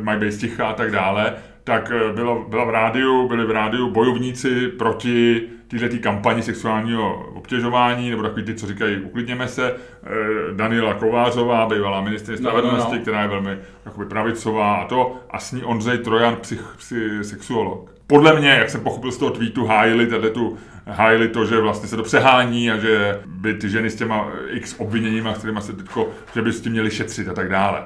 mají být a tak dále, tak e, bylo, byla v rádiu, byli v rádiu bojovníci proti této kampani sexuálního obtěžování, nebo takový ty, co říkají, uklidněme se, eh, Daniela Kovářová, bývalá ministrině No, no, spravedlnosti, no. která je velmi jakoby, pravicová a to, a s ní Ondřej Trojan, psych, psy, sexuolog. Podle mě, jak jsem pochopil z toho tweetu, hájili, tady tu, hájili to, že vlastně se to přehání a že by ty ženy s těma x obviněníma, s kterými se teďko, že by s tím měli šetřit a tak dále.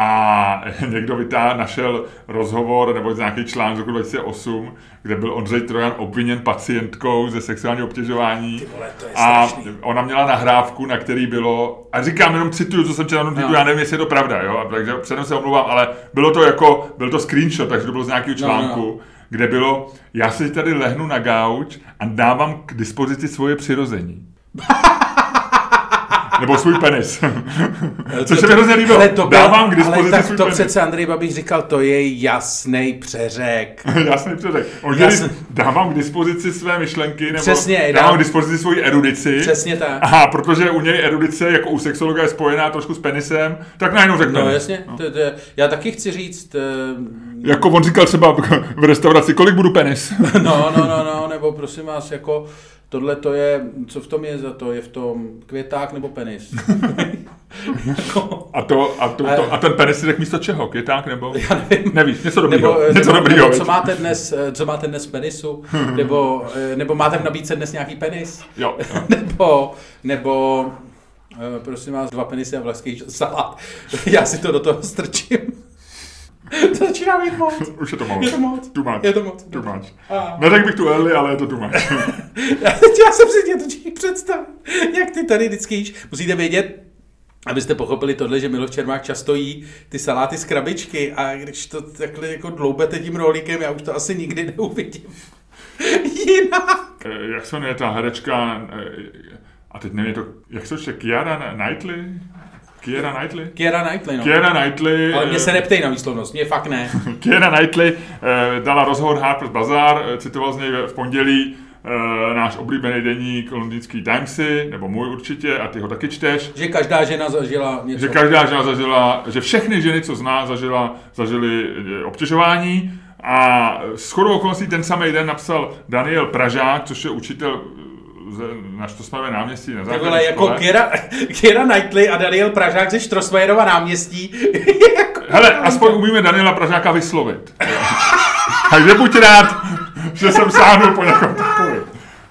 A někdo vytáhl, našel rozhovor nebo nějaký článek z roku 2008, kde byl Ondřej Trojan obviněn pacientkou ze sexuálního obtěžování. vole, to je a strašný. ona měla nahrávku, na který bylo, a říkám jenom cituju, co jsem četl na No. já nevím, jestli je to pravda, jo, a takže předem se omlouvám, ale bylo to jako, byl to screenshot, takže to bylo z nějakého No, no, no. článku, kde bylo, já si tady lehnu na gauč a dávám k dispozici svoje přirození. Nebo svůj penis. Což se mi hrozně líbilo. Ale to byl, Dávám k ale dispozici tak svůj to penis. přece Andrej Babiš říkal, to je jasný přeřek. Jasný předek. On. Jasný. dávám k dispozici své myšlenky, nebo Přesně, dávám dám- k dispozici svoji erudici. Přesně tak. A protože u něj erudice, jako u sexologa, je spojená trošku s penisem, tak najednou řekne. No jasně, to, to, já taky chci říct, eh, Jako on říkal třeba v restauraci, kolik budu penis? no, no, no, no, nebo prosím vás, jako tohle to je, co v tom je za to, je v tom květák nebo penis? A, to, a, to, to, a ten penis si řekl místo čeho? Květák nebo? já nevím. Nevíš, něco dobrýho. Nebo, něco nebo, dobrýho. nebo co máte dnes, eh, co máte dnes penisu? Nebo, eh, nebo máte v nabídce dnes nějaký penis? Jo, jo. nebo, nebo eh, prosím vás, dva penisy a vlaský salát. Já si to do toho strčím. to začíná být moc. Už je to moc. Je to moc. Too much. Je to moc. Too much. A- Neřekl bych tu Eli, ale je to too much. Já, já jsem si tě to člověk představil, jak ty tady vždycky jíš. Musíte vědět, abyste pochopili tohle, že Miloš Čermák často jí ty saláty z krabičky a když to takhle jako dloubete tím rohlíkem, já už to asi nikdy neuvidím. Jinak. Eh, jak se jmenuje ta herečka, eh, a teď nevím, to, jak se to Kiara Knightley? Kiara Knightley? Kiera Knightley, no. Kiara Knightley, Ale mě eh, se neptej na výslovnost, mě fakt ne. Kiera Knightley eh, dala rozhovor Harper's Bazaar, eh, citoval z něj v pondělí náš oblíbený deník londýnský Timesy, nebo můj určitě, a ty ho taky čteš, Že každá žena zažila něco. že každá žena zažila, že všechny ženy, co zná, zažila, zažili obtěžování a s chodou okolností ten samý den napsal Daniel Pražák, což je učitel na Štosmavě náměstí na základní vole, jako škole. Kiera, Kiera Knightley a Daniel Pražák ze Štrosmajerova náměstí. Jako- Hele, aspoň umíme Daniela Pražáka vyslovit. Takže buď rád, že jsem sáhnul po někom.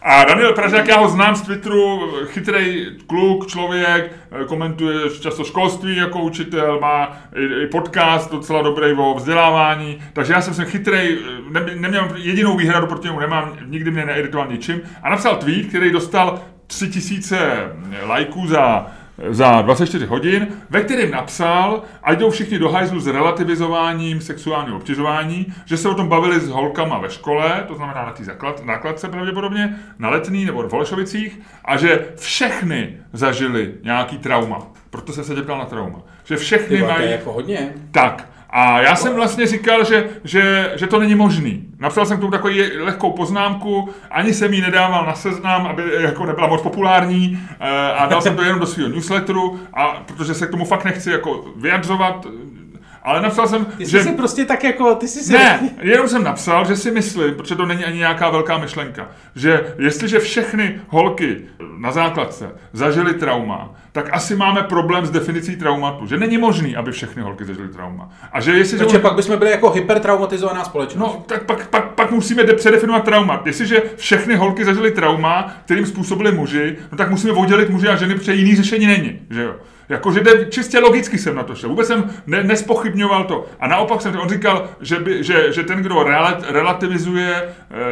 A Daniel Pražák, já ho znám z Twitteru, chytrý kluk, člověk, eh, komentuje často školství jako učitel, má i, podcast docela dobrý o vzdělávání, takže já jsem se chytrý, ne, neměl jedinou výhradu proti němu, nemám, nikdy mě neiritoval ničím. A napsal tweet, který dostal 3000 lajků za za 24 hodin, ve kterém napsal, ať jdou všichni do hajzlu s relativizováním sexuálního obtěžování, že se o tom bavili s holkama ve škole, to znamená na té základ, nákladce pravděpodobně, na letný nebo v Holešovicích, a že všechny zažili nějaký trauma. Proto jsem se tě ptal na trauma. Že všechny Ty vole, to mají... je jako hodně. Tak. A já jsem vlastně říkal, že, že, že to není možný. Napsal jsem k tomu takovou lehkou poznámku, ani jsem ji nedával na seznam, aby jako nebyla moc populární eh, a dal jsem to jenom do svého newsletteru, a, protože se k tomu fakt nechci jako vyjadřovat, ale napsal jsem, Ty jsi že... si prostě tak jako, ty jsi si... Ne, jenom jsem napsal, že si myslím, protože to není ani nějaká velká myšlenka, že jestliže všechny holky na základce zažily trauma, tak asi máme problém s definicí traumatu. Že není možný, aby všechny holky zažily trauma. A že jestliže... Protože pak bychom byli jako hypertraumatizovaná společnost. No, tak pak, pak, pak musíme de- předefinovat trauma. Jestliže všechny holky zažily trauma, kterým způsobili muži, no tak musíme oddělit muže a ženy, protože jiný řešení není. Že jo? Jakože jde, čistě logicky jsem na to šel. Vůbec jsem ne, nespochybňoval to. A naopak jsem, on říkal, že, by, že, že ten, kdo relat, relativizuje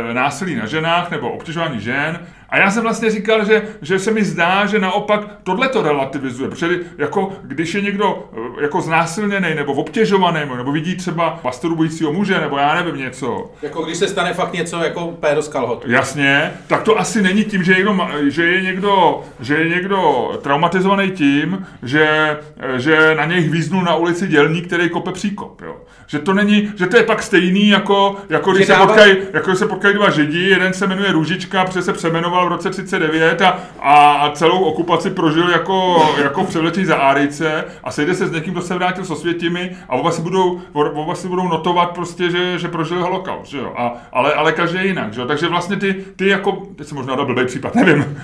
e, násilí na ženách nebo obtěžování žen, A já jsem vlastně říkal, že, že se mi zdá, že naopak tohle to relativizuje. Protože jako, když je někdo eh, jako znásilněný nebo obtěžovaný, nebo vidí třeba masturbujícího muže, nebo já nevím něco. Jako když se stane fakt něco jako péro z. Jasně, tak to asi není tím, že je někdo, že je někdo, že je někdo traumatizovaný tím, že, že na něj hvíznul na ulici dělník, který kope příkop. Jo. Že to není, že to je pak stejný, jako, jako když se potkají, jako se potkají dva židi, jeden se jmenuje Růžička, protože se přemenoval v roce 39 a, a, a celou okupaci prožil jako, jako převletí za Árice a sejde se s někým, kdo se vrátil s osvětimi a oba si budou, oba si budou notovat prostě, že, že prožili holokaust, že jo? A, ale, ale každý jinak, že jo? Takže vlastně ty, ty jako, teď jsem možná dal blbý případ, nevím.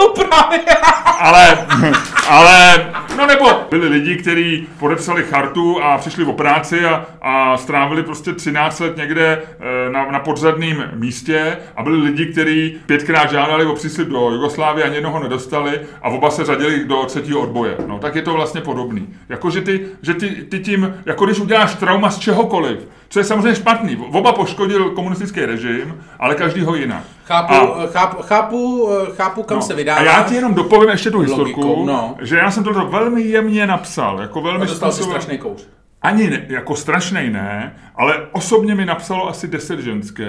no právě. ale, ale, no nebo byli lidi, kteří podepsali chartu a přišli o práci a, a strávili prostě 13 let někde eh, na, na podřadném místě a byli lidi, kteří pětkrát žádali o příslip do Jugoslávie, ani jednoho nedostali a oba se řadili do třetího odboje. No tak je to vlastně podobný. Jako, že ty, že ty, ty tím, jako když uděláš trauma z čehokoliv, co je samozřejmě špatný. Oba poškodil komunistický režim, ale každý ho jinak. Chápu, a, chápu, chápu, chápu kam no, se vydává. A já ti jenom dopovím ještě tu historku, no. že já jsem to velmi jemně napsal. Jako velmi a dostal si strašný kouř ani ne, jako strašnej ne, ale osobně mi napsalo asi 10 ženský.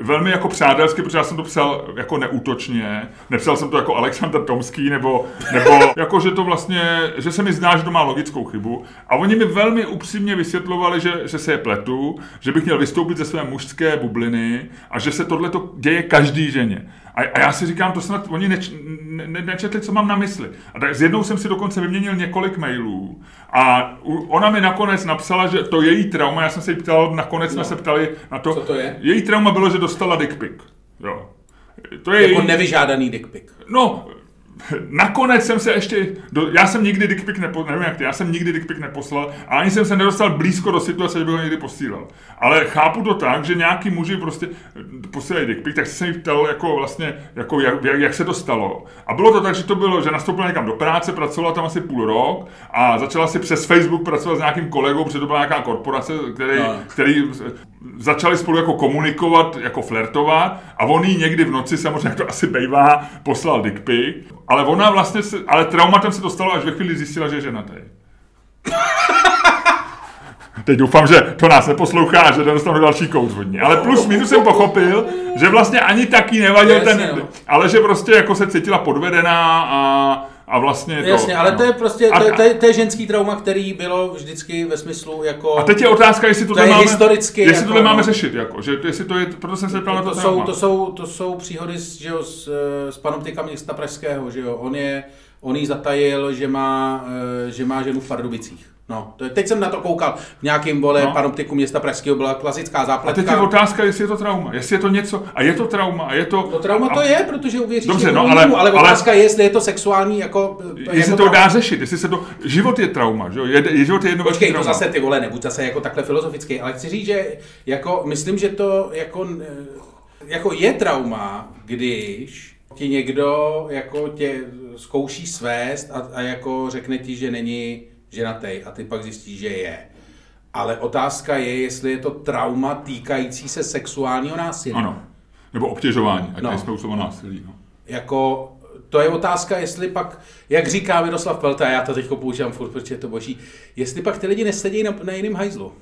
Velmi jako přátelsky, protože já jsem to psal jako neútočně. Nepsal jsem to jako Aleksandr Tomský, nebo, nebo jako, že to vlastně, že se mi zdá, že to má logickou chybu. A oni mi velmi upřímně vysvětlovali, že, že se je pletu, že bych měl vystoupit ze své mužské bubliny a že se tohle děje každý ženě. A, a já si říkám, to snad oni neč, ne, ne, nečetli, co mám na mysli. A tak s jednou jsem si dokonce vyměnil několik mailů a ona mi nakonec napsala, že to její trauma, já jsem se jí ptal, nakonec no. jsme se ptali na to. Co to je? Její trauma bylo, že dostala dick pic. Jo. To je jako její... nevyžádaný dick pic. No, Nakonec jsem se ještě, do, já jsem nikdy dick pic nepo, nevím jak ty, já jsem nikdy dick pic neposlal a ani jsem se nedostal blízko do situace, že bych ho někdy posílal. Ale chápu to tak, že nějaký muži prostě posílají dick pic, tak jsem se jich ptal jako vlastně, jako jak, jak, jak, se to stalo. A bylo to tak, že to bylo, že nastoupila někam do práce, pracovala tam asi půl rok a začala si přes Facebook pracovat s nějakým kolegou, protože to byla nějaká korporace, který, no. který začali spolu jako komunikovat, jako flertovat a on jí někdy v noci, samozřejmě to asi bejvá, poslal dick pic, ale ona vlastně, se, ale traumatem se dostalo až ve chvíli zjistila, že je ženatý. Teď doufám, že to nás neposlouchá, že nedostanu další kouř hodně. Ale plus minus jsem pochopil, že vlastně ani taky nevadil ten, no. ale že prostě jako se cítila podvedená a a vlastně to, Jasně, ale no. to je prostě, to, to, je, to je ženský trauma, který bylo vždycky ve smyslu jako... A teď je otázka, jestli to, to máme, historicky jestli jako, tohle máme řešit, jako, že jestli to je, proto jsem se ptal na to, to jsou, to jsou, to jsou příhody s, že jo, s, s panoptika města Pražského, že jo, on je, on jí zatajil, že má, eh, že má ženu v Pardubicích. No, to je, teď jsem na to koukal. V nějakém vole no. panoptiku města Pražského byla klasická zápletka. A teď je otázka, jestli je to trauma. Jestli je to něco. A je to trauma. A je to... To trauma a... to je, protože uvěříš Dobře, no, ale, ale, otázka je, jestli je to sexuální jako... Jestli jako to trauma. dá řešit, jestli se to... Život je trauma, že jo? Je, život je jedno Počkej, trauma. to zase ty vole, nebuď zase jako takhle filozofický, ale chci říct, že jako, myslím, že to jako, jako je trauma, když ti někdo jako tě zkouší svést a, a jako řekne ti, že není ženatý a ty pak zjistíš, že je. Ale otázka je, jestli je to trauma týkající se sexuálního násilí. Ano. Nebo obtěžování, ať no. nejsme u násilí. No. Jako, to je otázka, jestli pak, jak říká Miroslav Pelta, já to teď používám furt, protože je to boží, jestli pak ty lidi nesedí na, na jiném hajzlu.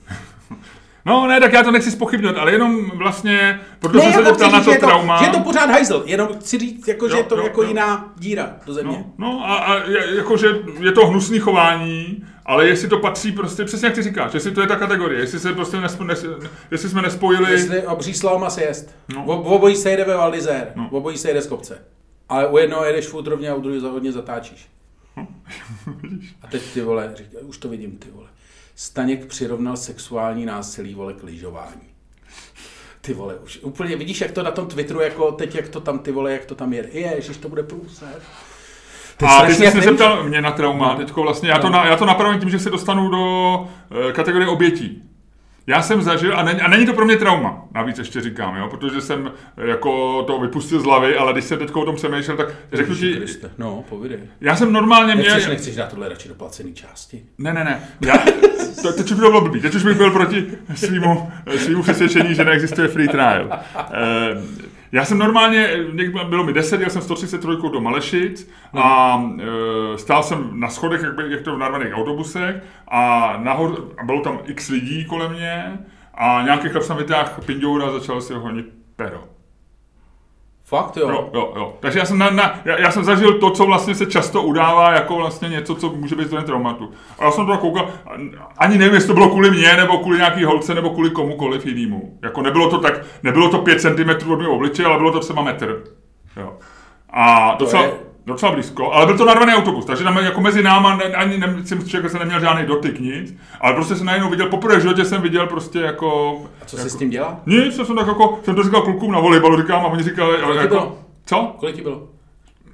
No ne, tak já to nechci spochybnit, ale jenom vlastně, protože jsem se jako ptal na to že trauma. To, že je to pořád hajzl, jenom chci říct, jako, jo, že je to jo, jako jo. jiná díra do země. No, no a, a jako, že je to hnusný chování, ale jestli to patří prostě, přesně jak ty říkáš, jestli to je ta kategorie, jestli se prostě nespo, nes, jestli jsme nespojili... Jestli obří slalom se jest. No. V, obojí se jede ve Valdizér, no. v obojí se jede z kopce. Ale u jednoho jedeš futrovně a u druhého hodně zatáčíš. No. a teď ty vole, říká, už to vidím ty vole. Staněk přirovnal sexuální násilí, vole, k lyžování. Ty vole, už úplně vidíš, jak to na tom Twitteru, jako teď, jak to tam, ty vole, jak to tam je. Ježiš, to bude průser. Ty a ty jsi se zeptal mě na trauma, no. teďko vlastně, já to, na, já to napravím tím, že se dostanu do e, kategorie obětí. Já jsem zažil, a není, a není to pro mě trauma, navíc ještě říkám, jo, protože jsem jako to vypustil z hlavy, ale když jsem teď o tom přemýšlel, tak řeknu ti... No, povídej. Já jsem normálně měl... Nechceš, nechceš dát tohle radši do placený části? Ne, ne, ne. Já, to, teď už by to bylo blbý. Teď už bych byl proti svýmu, svýmu přesvědčení, že neexistuje free trial. E, Já jsem normálně, někdy bylo mi 10, já jsem 133 do Malešic a e, stál jsem na schodech, jak, by- jak to v narvaných autobusech a, nahoře, a bylo tam x lidí kolem mě a nějaký chlap jsem vytáhl pindoura a začal si ho honit pero. Fakt jo. Jo, jo, jo. Takže já jsem, na, na, já, já jsem zažil to, co vlastně se často udává jako vlastně něco, co může být zdrojem traumatu. A já jsem to koukal, ani nevím, jestli to bylo kvůli mně, nebo kvůli nějaký holce, nebo kvůli komukoliv jinému. Jako nebylo to tak, nebylo to 5 cm od mého obličeje, ale bylo to třeba metr. Jo. A docela, je- docela blízko, ale byl to narvaný autobus, takže tam jako mezi náma ne, ani ne, jsem člověk se neměl žádný dotyk, nic, ale prostě jsem najednou viděl, poprvé v životě jsem viděl prostě jako... A co jsi s tím dělal? Nic, já jsem tak jako, jsem to říkal klukům na volejbalu, říkám, a oni říkali, Kolik jako, bylo? co? Kolik ti bylo?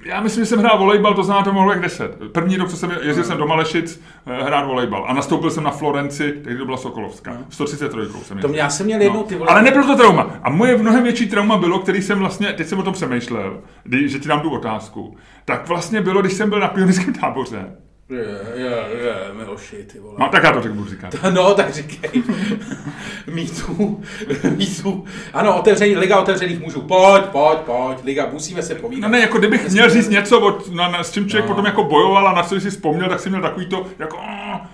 Já myslím, že jsem hrál volejbal, to znamená, to mohlo jak 10. První rok, co jsem jezdil jsem do Malešic eh, hrát volejbal a nastoupil jsem na Florenci, tehdy to byla Sokolovská. 133 jsem To jezdil. mě, já jsem měl jednou ty vole. Ale nebylo to trauma. A moje mnohem větší trauma bylo, který jsem vlastně, teď jsem o tom přemýšlel, kdy, že ti dám tu otázku, tak vlastně bylo, když jsem byl na pionýrském táboře. Je, je, je, Miloši, ty vole. No, tak já to řeknu, říkat. No, tak říkej. Mýtů, mýtů. Ano, otevření, liga otevřených mužů. Pojď, pojď, pojď, liga, musíme se povídat. No ne, jako kdybych měl říct něco, od, na, na, s čím člověk No. potom jako bojoval a na co si vzpomněl, tak jsem měl takový to, jako,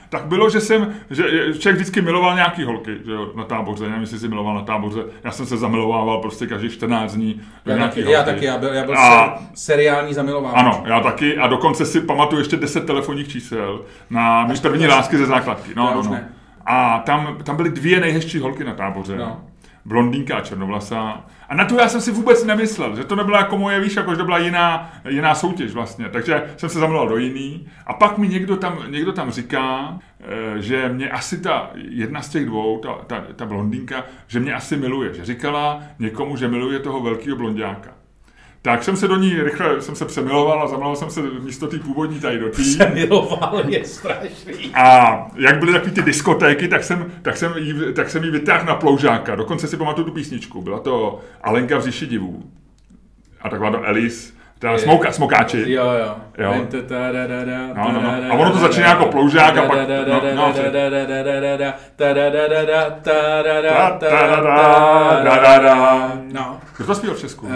tak bylo, že jsem, že člověk vždycky miloval nějaký holky, že jo, na táboře, nevím, jestli jsi miloval na táboře, já jsem se zamilovával prostě každých 14 dní do já nějaký taky, já holky. taky, já byl, já byl A- ser, seriální zamilování. Ano, já taky a dokonce si pamatuju ještě 10 telefonních čísel na mý první lásky ze základky. Já No, no, no. A tam, tam byly dvě nejhezčí holky na táboře. No. Blondýnka a černovlasá. A na to já jsem si vůbec nemyslel, že to nebyla jako moje, víš, jako že to byla jiná, jiná soutěž vlastně. Takže jsem se zamiloval do jiný. A pak mi někdo tam, někdo tam říká, eh, že mě asi ta jedna z těch dvou, ta, ta, ta blondýnka, že mě asi miluje. Že říkala někomu, že miluje toho velkého blondiáka. Tak jsem se do ní rychle, jsem se přemiloval a zamiloval jsem se místo té původní tady do té. Miloval je strašný. A jak byly takový ty diskotéky, tak jsem, tak jsem, jí, tak jsem jí vytáhl na ploužáka. Dokonce si pamatuju tu písničku. Byla to Alenka v říši divů. A taková to Elis. Ta Je. smoka, smokáči. Jo, jo. Jo. No, no, no. A ono to začíná jako ploužák a pak- no, no. No. Kdo to zpíval v Česku?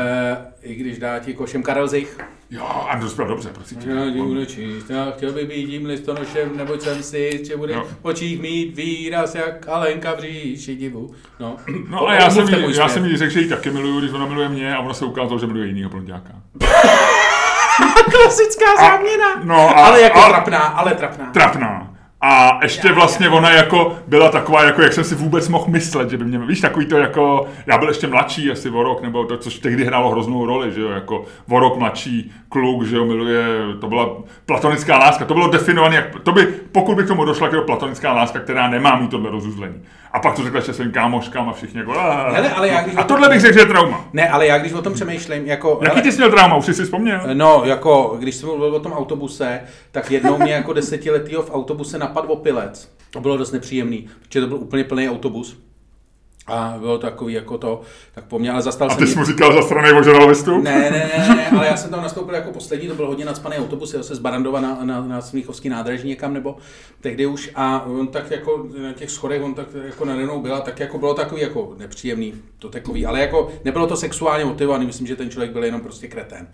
I když dá ti košem Karel Zich. Jo, a to zpíval dobře, prosím tě. Já budu číst, já chtěl by být tím listonošem, neboť jsem si, že bude Jo. v očích mít výraz jak Alenka v říši divu. No, No a já jsem, jí, já jsem jí řekl, že ji taky miluju, když ona miluje mě a ona se ukázalo, že miluje jinýho blondiáka. Klasická záměna. no a- ale jako a- trapná, ale trapná. trapná. A ještě vlastně ona jako byla taková, jako jak jsem si vůbec mohl myslet, že by mě, víš, takový to jako, já byl ještě mladší asi o rok, nebo to, což tehdy hrálo hroznou roli, že jo, jako o rok mladší kluk, že jo, miluje, to byla platonická láska, to bylo definované, jak, to by, pokud by k tomu došla, jako platonická láska, která nemá mít tohle rozuzlení. A pak to řekla ještě svým kámoškám a všichni jako, "Ah." Hele, ale já když- a tohle bych řekl, že je trauma. Ne, ale já když o tom přemýšlím, jako... Jaký ty jsi měl trauma, už jsi si vzpomněl? No, jako, když jsem mluvil o tom autobuse, tak jednou mě jako desetiletýho v autobuse napadl opilec. To bylo dost nepříjemný, protože to byl úplně plný autobus. A bylo to takový jako to, tak po mně, ale zastal A jsem... ty mě- jsi mu říkal za stranou o žurnalistu? Ne, ne, ne, ne, ale já jsem tam nastoupil jako poslední, to byl hodně nadspaný autobus, jel se z Barandova na, na, na Smíchovský nádraží někam, nebo tehdy už, a on tak jako na těch schodech, on tak jako nade mnou byla, tak jako bylo takový jako nepříjemný, to takový, ale jako nebylo to sexuálně motivovaný, myslím, že ten člověk byl jenom prostě kretén.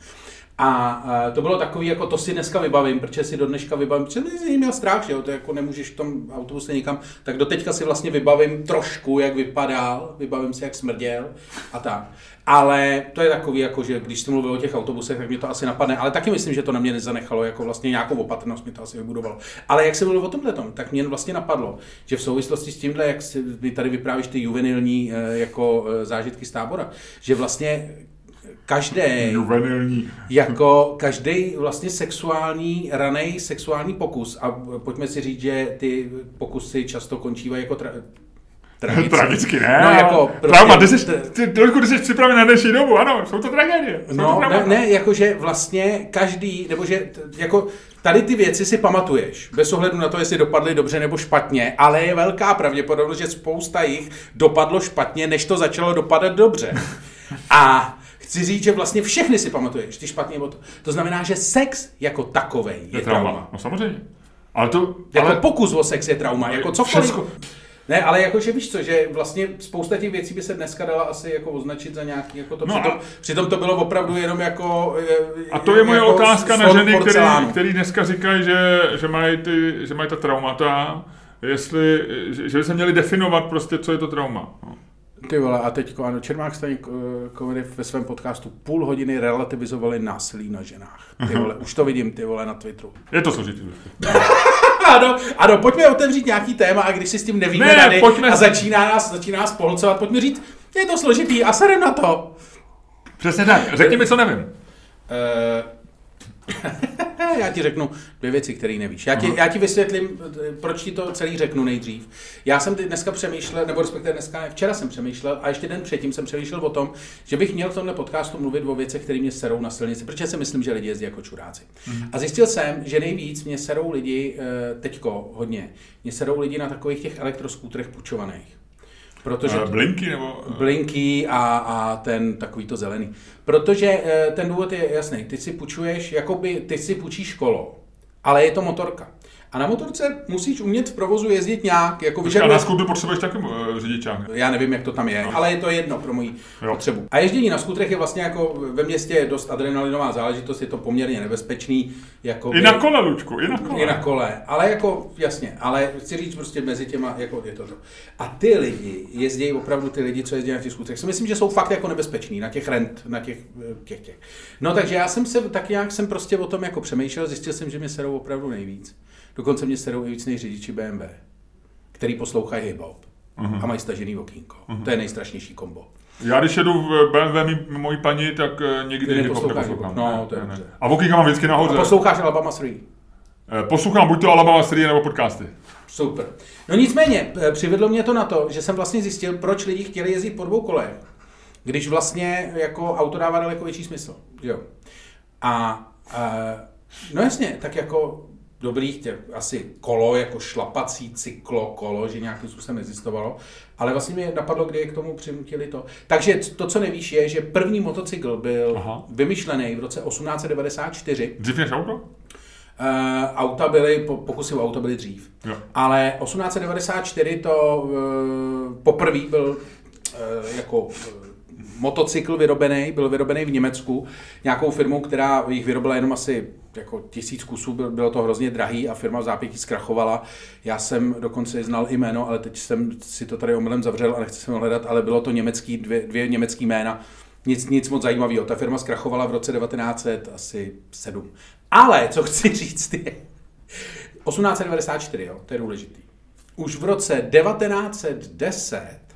A, to bylo takový, jako to si dneska vybavím, protože si do dneška vybavím, protože jsem měl strach, že jo, to jako nemůžeš v tom autobuse nikam, tak do teďka si vlastně vybavím trošku, jak vypadal, vybavím si, jak smrděl a tak. Ale to je takový, jako, že když jsi mluvil o těch autobusech, tak mě to asi napadne, ale taky myslím, že to na mě nezanechalo, jako vlastně nějakou opatrnost mi to asi vybudovalo. Ale jak se mluvil o tomhle tom, tak mě vlastně napadlo, že v souvislosti s tímhle, jak si, tady vyprávíš ty juvenilní eh, jako eh, zážitky z tábora, že vlastně každý Juvenilní. jako každý vlastně sexuální, ranej sexuální pokus a pojďme si říct, že ty pokusy často končívají jako tra- tragicky. Tragicky ne. No, jako prostě, Trauma, ty jsi, ty, trošku ty jsi připraven na dnešní dobu, ano, jsou to tragédie. Jsou to No, traumata. ne, ne, jakože vlastně každý, nebo že t- jako tady ty věci si pamatuješ, bez ohledu na to, jestli dopadly dobře nebo špatně, ale je velká pravděpodobnost, že spousta jich dopadlo špatně, než to začalo dopadat dobře. A chci říct, že vlastně všechny si pamatuješ, ty špatně nebo to. To znamená, že sex jako takovej je, je trauma. trauma. No samozřejmě. Ale to, Jako ale pokus o sex je trauma, jako cokoliv. všecko, Ne, ale jakože víš co, že vlastně spousta těch věcí by se dneska dala asi jako označit za nějaký, jako to, no přitom, a... přitom to bylo opravdu jenom jako... A to je moje jako otázka na ženy, který, který dneska říkají, že, že mají, ty, že mají ta traumata, jestli, že, že by se měli definovat prostě, co je to trauma. No. Ty vole, a teď ano, Čermák Staníkovi ve svém podcastu půl hodiny relativizovali násilí na ženách. Ty vole, už to vidím, ty vole, na Twitteru. Je to složitý. ano, ano, pojďme otevřít nějaký téma a když si s tím nevíme ne, rady pojďme... a začíná nás, začíná nás pohlcovat, pojďme říct, je to složitý a serem na to. Přesně tak, řekni mi, co nevím. Uh, já ti řeknu dvě věci, které nevíš. Já ti, já ti vysvětlím, proč ti to celý řeknu nejdřív. Já jsem dneska přemýšlel, nebo respektive dneska ne, včera jsem přemýšlel a ještě den předtím jsem přemýšlel o tom, že bych měl v tomhle podcastu mluvit o věcech, které mě serou na silnici, protože si myslím, že lidi jezdí jako čuráci. Mm. A zjistil jsem, že nejvíc mě serou lidi, eh, teďko hodně, mě serou lidi na takových těch elektroskútrech pučovaných. Protože blinky nebo? Blinky a, a ten takový to zelený. Protože eh, ten důvod je jasný. Ty si půjčuješ, jakoby ty si půjčíš kolo, ale je to motorka. A na motorce musíš umět v provozu jezdit nějak. Jako vyžaduje... A na skutru potřebuješ taky uh, řidičák. Já nevím, jak to tam je, no. ale je to jedno pro moji jo. potřebu. A ježdění na skutrech je vlastně jako ve městě dost adrenalinová záležitost, je to poměrně nebezpečný. Jako I na kole, Lučku, i na kole. I na kole, ale jako jasně, ale chci říct prostě mezi těma, jako je to to. A ty lidi jezdí opravdu ty lidi, co jezdí na těch skutrech, si myslím, že jsou fakt jako nebezpeční na těch rent, na těch, eh, těch, těch. No takže já jsem se tak nějak jsem prostě o tom jako přemýšlel, zjistil jsem, že mě serou opravdu nejvíc. Dokonce mě serou i víc než řidiči BMW, který poslouchají hip-hop uh-huh. a mají stažený okýnko. Uh-huh. To je nejstrašnější kombo. Já když jedu v BMW mojí paní, tak eh, někdy hip-hop neposlouchám. No, to je ne, ne. A okýnka mám vždycky nahoře. A posloucháš Alabama 3? Eh, poslouchám buď to Alabama 3 nebo podcasty. Super. No nicméně, eh, přivedlo mě to na to, že jsem vlastně zjistil, proč lidi chtěli jezdit po dvou kolech, když vlastně jako auto dává daleko větší smysl. Jo. A, a no jasně, tak jako dobrých těch, asi kolo, jako šlapací cyklo kolo, že nějakým způsobem existovalo, ale vlastně mě napadlo, kdy je k tomu přinutili to. Takže to, co nevíš, je, že první motocykl byl Aha. vymyšlený v roce 1894. Dřív než auto? Uh, auta byly, pokusy o auto byly dřív. Jo. Ale 1894 to uh, poprvé byl uh, jako uh, motocykl vyrobený, byl vyrobený v Německu nějakou firmou, která jich vyrobila jenom asi jako tisíc kusů, bylo to hrozně drahý a firma v zápětí zkrachovala. Já jsem dokonce znal i jméno, ale teď jsem si to tady omylem zavřel a nechci se ho hledat, ale bylo to německý, dvě, dvě německý jména. Nic, nic moc zajímavého. Ta firma zkrachovala v roce 1907. Ale, co chci říct je, 1894, jo, to je důležitý. Už v roce 1910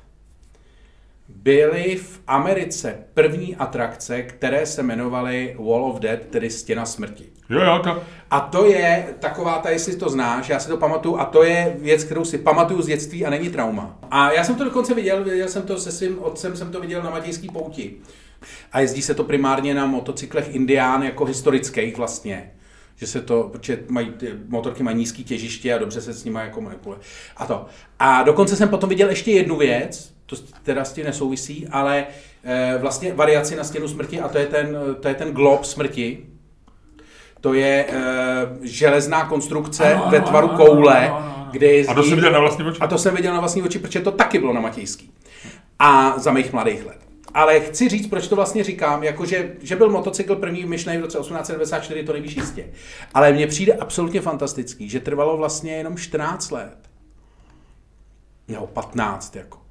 byly v Americe první atrakce, které se jmenovaly Wall of Death, tedy Stěna smrti. Jo, jo, to... A to je taková ta, jestli to znáš, já si to pamatuju, a to je věc, kterou si pamatuju z dětství a není trauma. A já jsem to dokonce viděl, viděl jsem to se svým otcem, jsem to viděl na Matějský pouti. A jezdí se to primárně na motocyklech Indián, jako historických vlastně že se to, protože mají, ty motorky mají nízký těžiště a dobře se s nimi jako manipuluje. A to. A dokonce jsem potom viděl ještě jednu věc, to teda s tím nesouvisí, ale e, vlastně variaci na stěnu smrti a to je ten, to je ten glob smrti, to je e, železná konstrukce ano, ve tvaru ano, koule, ano, ano, ano. kde jezdí, A to jsem viděl na vlastní oči? A to jsem viděl na vlastní oči, protože to taky bylo na Matějský. A za mých mladých let. Ale chci říct, proč to vlastně říkám, jakože, že byl motocykl první myšlený v roce 1894, to nevíš jistě. Ale mně přijde absolutně fantastický, že trvalo vlastně jenom 14 let. Nebo 15 jako.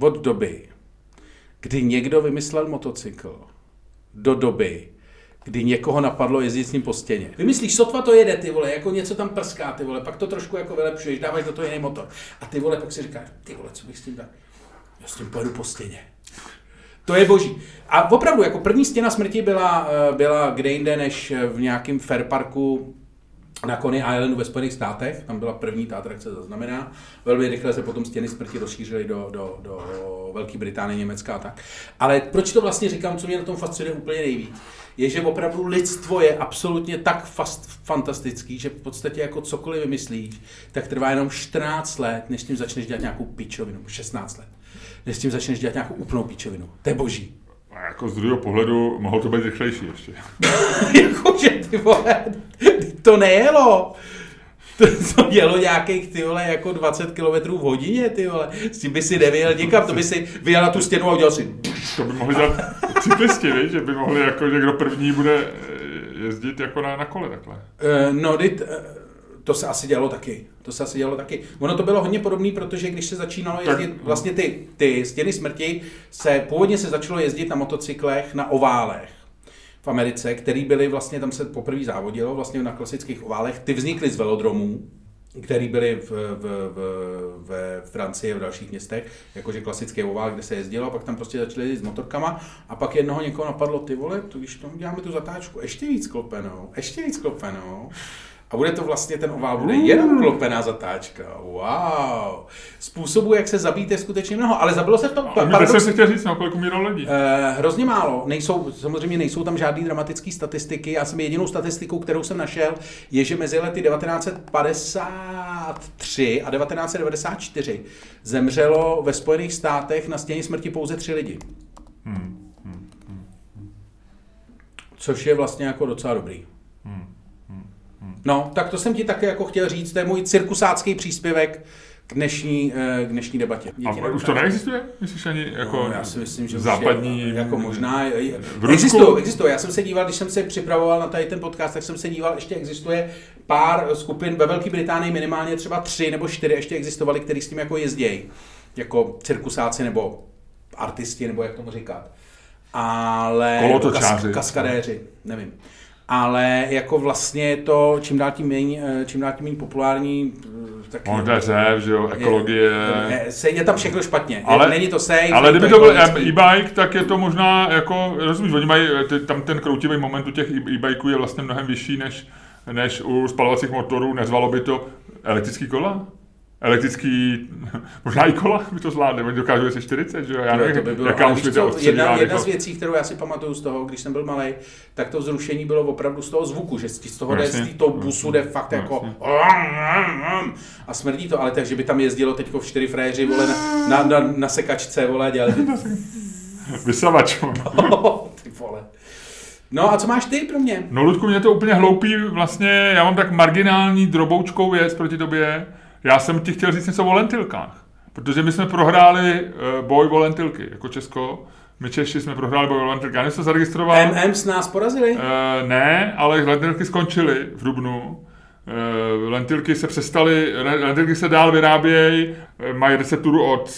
Od doby, kdy někdo vymyslel motocykl, do doby, kdy někoho napadlo jezdit s ním po stěně. Vymyslíš, sotva to jede, ty vole, jako něco tam prská, ty vole, pak to trošku jako vylepšuješ, dáváš do toho jiný motor. A ty vole, pak si říkáš, ty vole, co bych s tím dal? Já s tím pojedu po stěně. To je boží. A opravdu, jako první stěna smrti byla, eh, byla kde jinde, než v nějakém fair parku na Coney Islandu ve Spojených státech, tam byla první ta atrakce zaznamená. Velmi rychle se potom stěny smrti rozšířily do, do, do Velké Británie, Německa a tak. Ale proč to vlastně říkám, co mě na tom fascinuje úplně nejvíc, je, že opravdu lidstvo je absolutně tak fast, fantastický, že v podstatě jako cokoliv vymyslíš, tak trvá jenom 14 let, než tím začneš dělat nějakou pičovinu, 16 let, než tím začneš dělat nějakou úplnou pičovinu. To je boží. A jako z druhého pohledu mohlo to být rychlejší ještě. Jakože ty vole, to nejelo. to, to jelo nějakých ty vole jako 20 km v hodině, ty vole. S tím by si nevyjel nikam, to by si vyjel na tu stěnu a udělal si... To by mohli dělat cyklisti, víš, že by mohli jako, že kdo první bude eh, jezdit jako na, na kole takhle. Uh, no, dit, uh, to se asi dělalo taky. To se asi dělalo taky. Ono to bylo hodně podobné, protože když se začínalo jezdit, vlastně ty, ty stěny smrti, se původně se začalo jezdit na motocyklech na oválech v Americe, který byly vlastně, tam se poprvé závodilo, vlastně na klasických oválech. Ty vznikly z velodromů, který byly v, v, v, ve Francii a v dalších městech, jakože klasický ovál, kde se jezdilo, a pak tam prostě začali jezdit s motorkama a pak jednoho někoho napadlo, ty vole, tu, když tomu děláme tu zatáčku, ještě víc klopenou, ještě víc klopenou. A bude to vlastně, ten ovál bude jenom klopená zatáčka. Wow. Způsobů, jak se zabít, je skutečně mnoho, ale zabilo se v tom. A paradox... se chtěl říct, no, kolik umíralo lidí? Eh, hrozně málo. Nejsou, samozřejmě nejsou tam žádné dramatické statistiky. Já jsem jedinou statistikou, kterou jsem našel, je, že mezi lety 1953 a 1994 zemřelo ve Spojených státech na stěně smrti pouze tři lidi. Hmm. Hmm. Hmm. Což je vlastně jako docela dobrý. Hmm. No, tak to jsem ti také jako chtěl říct, to je můj cirkusácký příspěvek k dnešní, eh, k dnešní debatě. Děti a už to neexistuje? Myslíš ani jako no, já si myslím, že západní... Je, jako možná... Existuje, existuje. Já jsem se díval, když jsem se připravoval na tady ten podcast, tak jsem se díval, ještě existuje pár skupin ve Velké Británii, minimálně třeba tři nebo čtyři ještě existovaly, který s tím jako jezdějí. Jako cirkusáci nebo artisti, nebo jak tomu říkat. Ale... Kolotočáři. Kas, kaskadéři, nevím ale jako vlastně je to čím dál tím méně, eh, čím dál tím méně populární. Eh, tak řev, že jo, ekologie. Je, je, je tam všechno špatně. Ale, není to safe. Ale kdyby to byl e-bike, tak je to možná jako, rozumíš, oni mají, tam ten kroutivý moment u těch e-bikeů je vlastně mnohem vyšší než, než u spalovacích motorů, nezvalo by to elektrický kola? Elektrický, možná i kola by to zvládne, oni dokážou se 40, že jo, já nevím, to by bylo, jaká už co, jedna, jedna z věcí, kterou já si pamatuju z toho, když jsem byl malý, tak to vzrušení bylo opravdu z toho zvuku, že z toho jde, z toho busu jde fakt jako a smrdí to, ale takže by tam jezdilo teďko v čtyři fréři, vole, na, na, na, na sekačce, vole, dělali. Vysavač. ty vole. No a co máš ty pro mě? No Ludku, mě to úplně hloupý, vlastně, já mám tak marginální droboučkou věc proti tobě, já jsem ti chtěl říct něco o lentilkách, protože my jsme prohráli uh, boj o lentilky jako Česko. My Češi jsme prohráli boj o lentilky. Já jsem se zaregistroval. MM s nás porazili? Uh, ne, ale lentilky skončily v Dubnu. Uh, lentilky se přestaly, lentilky se dál vyrábějí, mají recepturu od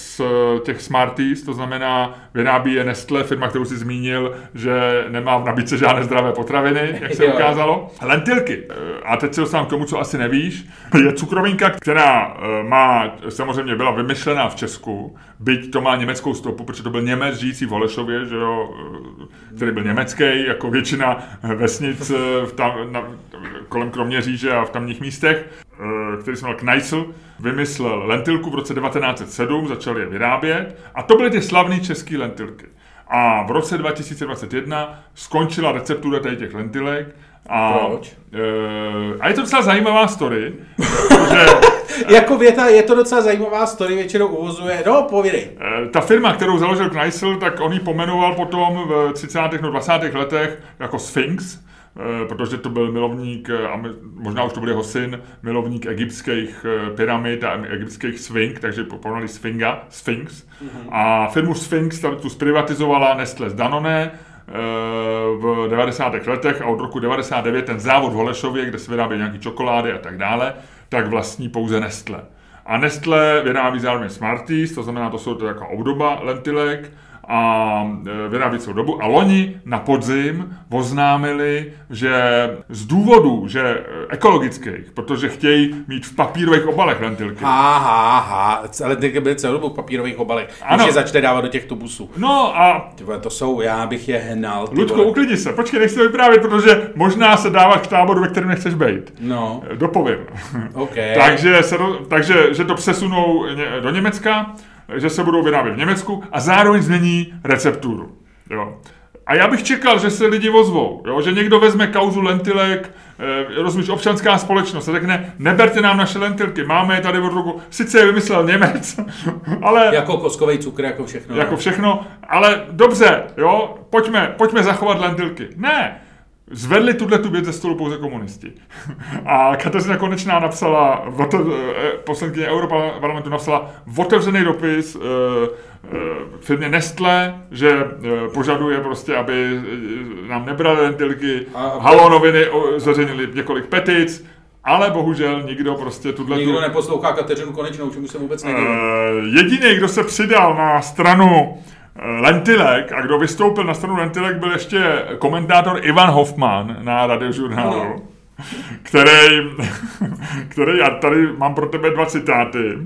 těch Smarties, to znamená vyrábí je Nestle, firma, kterou si zmínil, že nemá v nabídce žádné zdravé potraviny, jak se ukázalo. Lentilky, a teď se dostávám k tomu, co asi nevíš, je cukrovinka, která má, samozřejmě byla vymyšlená v Česku, byť to má německou stopu, protože to byl Němec žijící v Holešově, že jo, který byl německý, jako většina vesnic v tam, na, kolem Kroměříže a v tamních místech, který se jmenoval Kneisel, vymyslel lentilku v roce 1907, začal je vyrábět a to byly ty slavné české lentilky. A v roce 2021 skončila receptura tady těch lentilek a, Proč? E, a je to docela zajímavá story. že, jako věta, je to docela zajímavá story, většinou uvozuje, no povědej. E, ta firma, kterou založil Kneissl, tak on ji pomenoval potom v 30. no 20. letech jako Sphinx, Eh, protože to byl milovník, eh, a možná už to byl jeho syn, milovník egyptských eh, pyramid a egyptských Sphinx, takže poznali Sphinga, Sphinx. Mm-hmm. A firmu Sphinx tu zprivatizovala Nestle z Danone, v 90. letech a od roku 99 ten závod v Holešově, kde se vyrábí nějaké čokolády a tak dále, tak vlastní pouze Nestle. A Nestle vyrábí zároveň Smarties, to znamená, to jsou to jako obdoba lentilek, a e, vyrábět celou dobu. A loni na podzim oznámili, že z důvodu, že e, ekologických, protože chtějí mít v papírových obalech lentilky. Ha, ha, ha, lentilky byly celou dobu v papírových obalech, ano. když je začne dávat do těch tubusů. No a... Tyhle, to jsou, já bych je hnal. Ludko, uklidni se, počkej, nechci vyprávět, protože možná se dávat k táboru, ve kterém nechceš být. No. Dopovím. Okay. takže, se, takže že to přesunou do Německa, že se budou vyrábět v Německu a zároveň změní recepturu. Jo. A já bych čekal, že se lidi ozvou, jo? že někdo vezme kauzu lentilek, e, rozumíš, občanská společnost a řekne, neberte nám naše lentilky, máme je tady od roku, sice je vymyslel Němec, ale... Jako koskový cukr, jako všechno. Jako všechno, ale dobře, jo, pojďme, pojďme zachovat lentilky. Ne, Zvedli tuhle tu věc ze stolu pouze komunisti. A Kateřina Konečná napsala, eh, poslankyně Europarlamentu napsala otevřený dopis uh, uh, firmě Nestle, že uh, požaduje prostě, aby nám nebrali lentilky. Halo noviny zveřejnili několik petic, ale bohužel nikdo prostě tuhle... Nikdo tu... neposlouchá Kateřinu Konečnou, čemu se vůbec nedivím. Jediný, kdo se přidal na stranu lentilek a kdo vystoupil na stranu Lentilek byl ještě komentátor Ivan Hoffman na radiožurnálu. No který, který, já tady mám pro tebe dva citáty,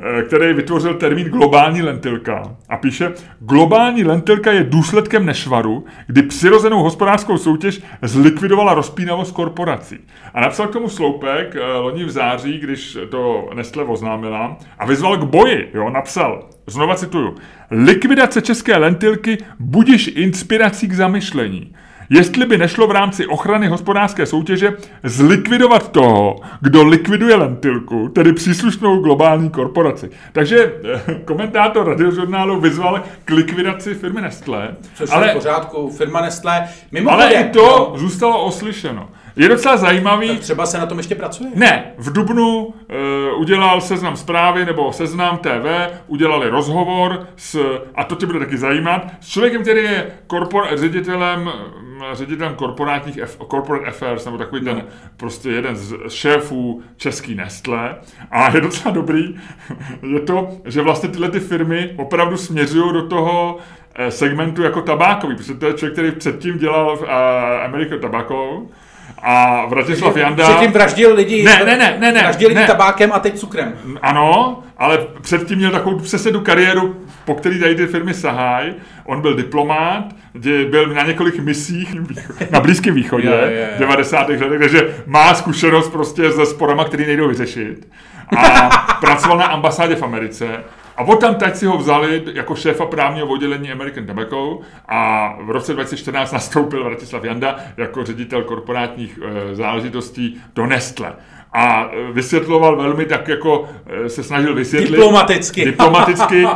eh, který vytvořil termín globální lentilka a píše, globální lentilka je důsledkem nešvaru, kdy přirozenou hospodářskou soutěž zlikvidovala rozpínavost korporací. A napsal k tomu sloupek eh, loni v září, když to Nestle oznámila a vyzval k boji, jo, napsal, znova cituju, likvidace české lentilky budiš inspirací k zamyšlení jestli by nešlo v rámci ochrany hospodářské soutěže zlikvidovat toho, kdo likviduje lentilku, tedy příslušnou globální korporaci. Takže eh, komentátor radiožurnálu vyzval k likvidaci firmy Nestlé. Což ale, je v pořádku, firma Nestlé. ale i to no. zůstalo oslyšeno. Je docela zajímavý. Tak třeba se na tom ještě pracuje? Ne, v Dubnu uh, udělal seznam zprávy nebo seznam TV, udělali rozhovor s, a to tě bude taky zajímat, s člověkem, který je korpor, ředitelem ředitelem korporátních corporate affairs, nebo takový ten prostě jeden z šéfů český Nestle. A je docela dobrý, je to, že vlastně tyhle ty firmy opravdu směřují do toho eh, segmentu jako tabákový, protože to je člověk, který předtím dělal v uh, American Tobacco, a Vratislav Janda... Předtím vraždil lidi, ne, ne, ne, ne, ne, vraždil lidi ne. tabákem a teď cukrem. Ano, ale předtím měl takovou přesedu kariéru, po který tady ty firmy sahají. On byl diplomát, kde byl na několik misích na Blízkém východě je, je, je. v 90. letech, takže má zkušenost prostě se sporama, které nejdou vyřešit. A pracoval na ambasádě v Americe a od tam teď si ho vzali jako šéfa právního oddělení American Tobacco a v roce 2014 nastoupil Vratislav Janda jako ředitel korporátních e, záležitostí do Nestle a e, vysvětloval velmi tak, jako e, se snažil vysvětlit. Diplomaticky. Diplomaticky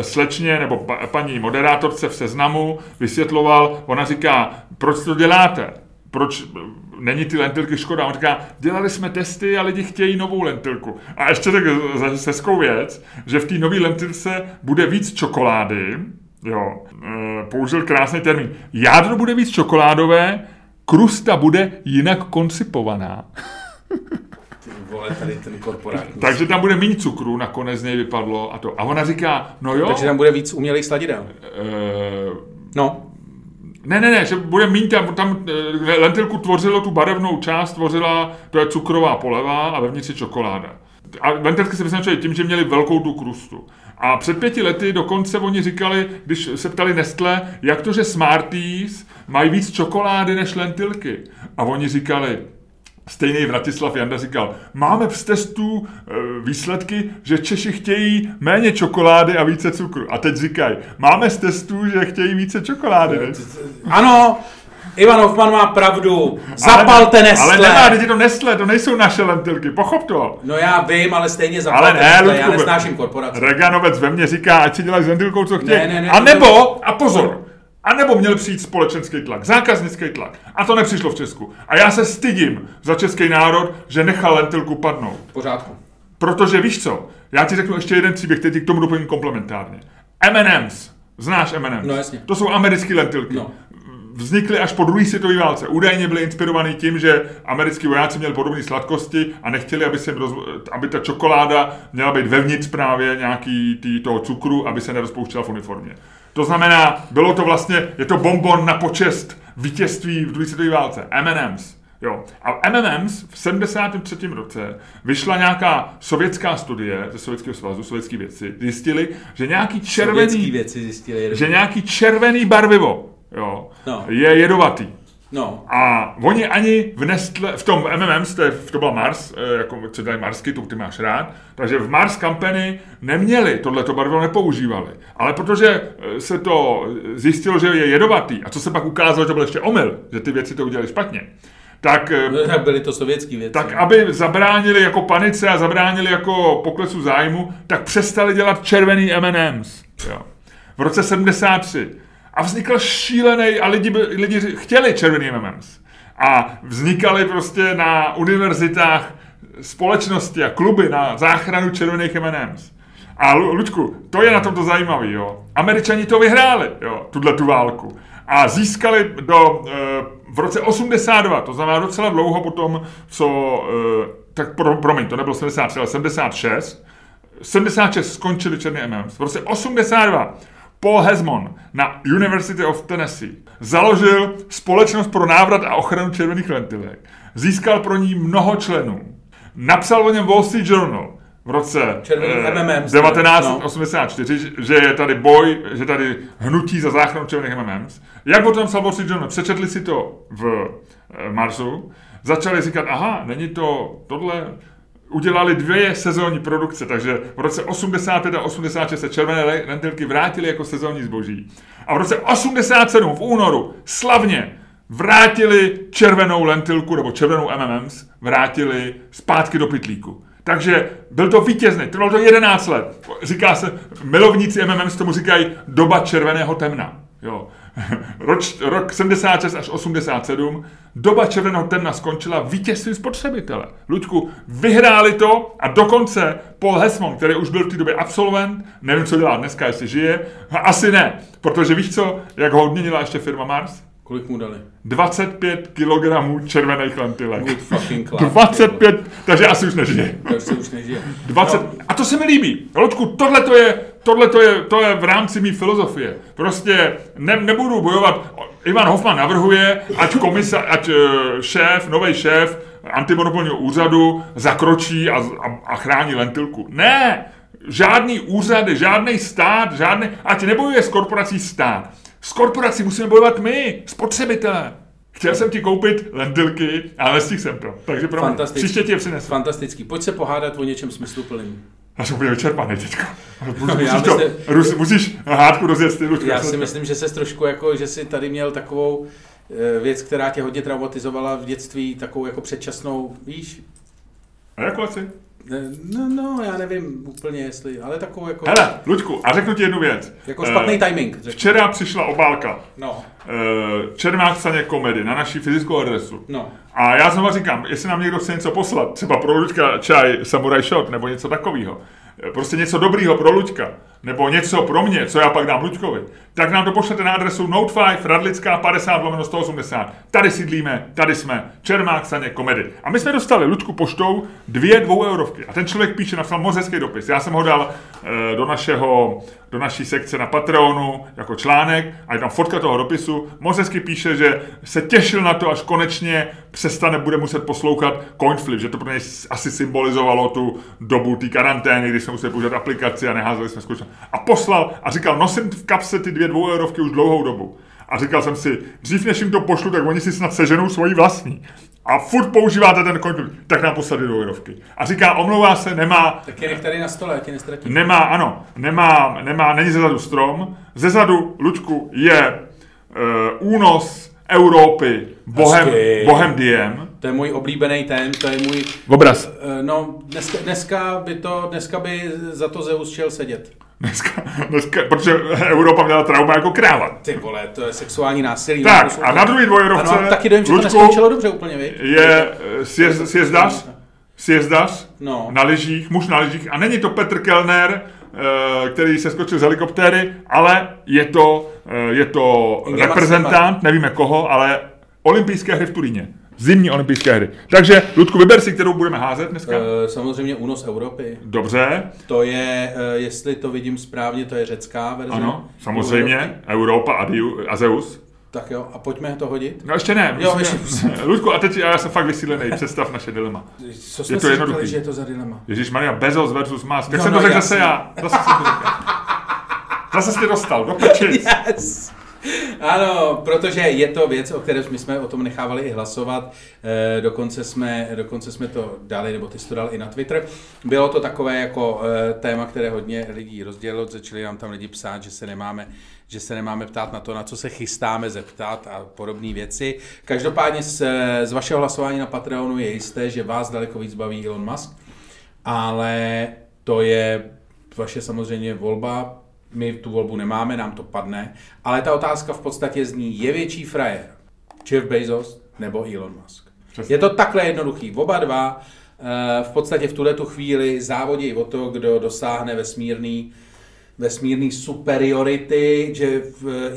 slečně nebo paní moderátorce v seznamu vysvětloval, ona říká, proč to děláte? Proč není ty lentilky škoda. On říká, dělali jsme testy a lidi chtějí novou lentilku. A ještě tak seskou věc, že v té nové lentilce bude víc čokolády, jo, e, použil krásný termín. Jádro bude víc čokoládové, krusta bude jinak koncipovaná. vole, tady ten. Takže tam bude méně cukru, nakonec z něj vypadlo a to. A ona říká, no jo. Takže tam bude víc umělých sladidel. E, no. Ne, ne, ne, že bude mít tam, tam eh, lentilku tvořilo tu barevnou část, tvořila, to je cukrová poleva a vevnitř je čokoláda. A lentilky se vyznačily tím, že měli velkou tu krustu. A před pěti lety dokonce oni říkali, když se ptali Nestle, jak to, že Smarties mají víc čokolády než lentilky. A oni říkali, Stejný Vratislav Janda říkal, máme z testů e, výsledky, že Češi chtějí méně čokolády a více cukru. A teď říkají, máme z testů, že chtějí více čokolády. Ano, Ivan Hoffman má pravdu. Zapalte Nestle. Ale nemá, teď to Nestle, to nejsou naše lentilky, pochop to. No já vím, ale stejně zapalte ale ne, Nestle, já nesnáším korporace. Reganovec ve mně říká, ať si dělají s lentilkou, co chtějí. Ne, ne, ne, a nebo, a pozor, a nebo měl přijít společenský tlak, zákaznický tlak. A to nepřišlo v Česku. A já se stydím za český národ, že nechal lentilku padnout. Pořádku. Protože víš co, já ti řeknu ještě jeden příběh, který k tomu doplním komplementárně. M&M's. Znáš M&M's? No jasně. To jsou americké lentilky. No. Vznikly až po druhé světové válce. Údajně byly inspirovaný tím, že americký vojáci měli podobné sladkosti a nechtěli, aby, se roz... aby ta čokoláda měla být vevnitř právě nějaký tý, toho cukru, aby se nerozpouštěla v uniformě. To znamená, bylo to vlastně, je to bonbon na počest vítězství v druhé světové válce. M&M's. Jo. A M&M's v 73. roce vyšla nějaká sovětská studie ze Sovětského svazu, sovětský věci, zjistili, že nějaký červený, věci zjistili, že nějaký červený barvivo jo, no. je jedovatý. No. A oni ani v Nestle, v tom MMM, to byla Mars, eh, jako co dají Marsky, tu ty máš rád, takže v Mars Company neměli, tohleto barvivo nepoužívali. Ale protože eh, se to zjistilo, že je jedovatý, a co se pak ukázalo, že to byl ještě omyl, že ty věci to udělali špatně, tak, eh, no, tak byly to sovětské věci. Tak aby zabránili jako panice a zabránili jako poklesu zájmu, tak přestali dělat červený M&M's. Jo. V roce 73. A vznikl šílený a lidi, lidi chtěli červený M&M's. A vznikaly prostě na univerzitách společnosti a kluby na záchranu červených M&M's. A Lu- Luďku, to je na tomto zajímavý, jo. Američani to vyhráli, jo, tuhle tu válku. A získali do, e, v roce 82, to znamená docela dlouho potom, co, e, tak pro, promiň, to nebylo 73, ale 76, 76 skončili černý M&M's. V roce 82 Paul Hesmon na University of Tennessee založil společnost pro návrat a ochranu červených lentilek. Získal pro ní mnoho členů. Napsal o něm Wall Street Journal v roce Červený eh, M&M's, 1984, že je tady boj, že tady hnutí za záchranu červených M&M's. Jak o tom psal Wall Street Journal? Přečetli si to v eh, marzu, začali říkat, aha, není to tohle, udělali dvě sezónní produkce, takže v roce 85 a 86 se červené le- lentilky vrátily jako sezónní zboží. A v roce 87 v únoru slavně vrátili červenou lentilku, nebo červenou M&M's, vrátili zpátky do pytlíku. Takže byl to vítězný, trvalo to 11 let. Říká se, milovníci M&M's tomu říkají doba červeného temna. Jo. Roč, rok 76 až 87, doba červeného temna skončila vítězstvím spotřebitele. Luďku, vyhráli to a dokonce Paul Hesmon, který už byl v té době absolvent, nevím, co dělá dneska, jestli žije, asi ne, protože víš co, jak ho odměnila ještě firma Mars? Kolik mu dali? 25 kg červených lentilek. Good fucking club. 25, takže asi už nežije. To už nežije. 20, No, a to se mi líbí. Loďku, tohle to je, tohle to je, to je v rámci mý filozofie. Prostě ne, nebudu bojovat. Ivan Hoffman navrhuje, ať komisa, ať eh, šéf, nový šéf antimonopolního úřadu zakročí a, a, a chrání lentilku. Ne! Žádný úřady, žádný stát, žádný, ať nebojuje s korporací stát. S korporací musíme bojovat my, spotřebitelé. Chtěl jsem ti koupit lentilky, ale nestihl jsem to. Takže pro mě. Příště ti je přinesu. Fantastický. Pojď se pohádat o něčem smysluplným. Já jsem úplně vyčerpaný teďko. Musíš, No, já musíš, to, myslím- Rus, musíš hádku rozjet ty. Já si myslím, že se trošku jako, že jsi tady měl takovou eh, věc, která tě hodně traumatizovala v dětství, takovou jako předčasnou, víš? A jako asi? Ne, No, no, já nevím úplně jestli, ale takovou jako, Hele, Luďku, a řeknu ti jednu věc. jako špatný Eh, timing. Řeknu. Včera přišla obálka No, eh, Čermák Saně komedy na naší fyzickou adresu. no. A já znovu říkám, jestli nám někdo chce něco poslat, třeba pro Luďka čaj Samurai Shot nebo něco takového, prostě něco dobrýho pro Luďka, nebo něco pro mě, co já pak dám Luďkovi, tak nám to pošlete na adresu Note 5 Radlická 50 lomeno 180. Tady sídlíme, tady jsme, Čermák Saně komedy. A my jsme dostali Luďku poštou dvě dvou eurovky. A ten člověk píše, napsal moc hezký dopis. Já jsem ho dal eh, do našeho, do naší sekce na Patreonu jako článek a je tam fotka toho dopisu. Moc hezky píše, že se těšil na to, až konečně přestane, bude muset poslouchat Coinflip, že to pro něj asi symbolizovalo tu dobu té karantény, kdy jsme museli používat aplikaci a neházeli jsme zkušenost. A poslal a říkal, nosím v kapse ty dvě dvou eurovky už dlouhou dobu. A říkal jsem si, dřív než jim to pošlu, tak oni si snad seženou svoji vlastní. A furt používáte ten Coinflip, tak nám poslali eurovky. A říká, omlouvá se, nemá, Tak je tady na stole, ať tě nestratím. Nemá, ano, nemá, nemá, není zezadu strom. Zezadu, Luďku, je uh, únos Evropy bohem, Hezky. bohem diem. To je můj oblíbený ten, to je můj... Obraz. eh, No, dneska, dneska, by to, dneska by za to Zeus šel sedět. Dneska, dneska, protože Evropa měla trauma jako kráva. Ty vole, to je sexuální násilí. Tak, To a na druhý dvojrovce, Ano, taky dojím, že to Luďku, neskončilo dobře úplně, vy? Je eh, sjezd, sjezdař, sjezdař No. na lyžích, muž na lyžích. A není to Petr Kellner, který se skočil z helikoptéry, ale je to, eh, je to reprezentant, nevíme koho, ale olympijské hry v Turíně. Zimní olympijské hry. Takže, Ludku, vyber si, kterou budeme házet dneska. Eh, Samozřejmě únos Evropy. Dobře, To je, eh, jestli to vidím správně, to je řecká verze. ano, samozřejmě, Europa a, Diu, a Zeus. Tak jo, a pojďme to hodit. No ještě ne. Jo, ještě- Ludku, a teď já jsem fakt vysílený, představ naše dilema. Co jsme to si jednoduchý. říkali, že je to za dilema? Ježíš Maria, Bezos versus Musk. Tak No, jsem no, to řekl zase já. Zase jsem to řekl. Zase jsi dostal, do pečic. Yes! Ano, protože je to věc, o které my jsme o tom nechávali i hlasovat. E, dokonce, jsme, dokonce jsme to dali, nebo ty jsi to dal i na Twitter. Bylo to takové jako e, téma, které hodně lidí rozdělilo. Začali nám tam lidi psát, že se nemáme že se nemáme ptát na to, na co se chystáme zeptat a podobné věci. Každopádně z, z vašeho hlasování na Patreonu je jisté, že vás daleko víc baví Elon Musk, ale to je vaše samozřejmě volba, my tu volbu nemáme, nám to padne, ale ta otázka v podstatě zní, je větší frajer Jeff Bezos nebo Elon Musk? Přesně. Je to takhle jednoduchý. Oba dva eh, v podstatě v tuhle tu chvíli závodí o to, kdo dosáhne vesmírný vesmírný superiority, že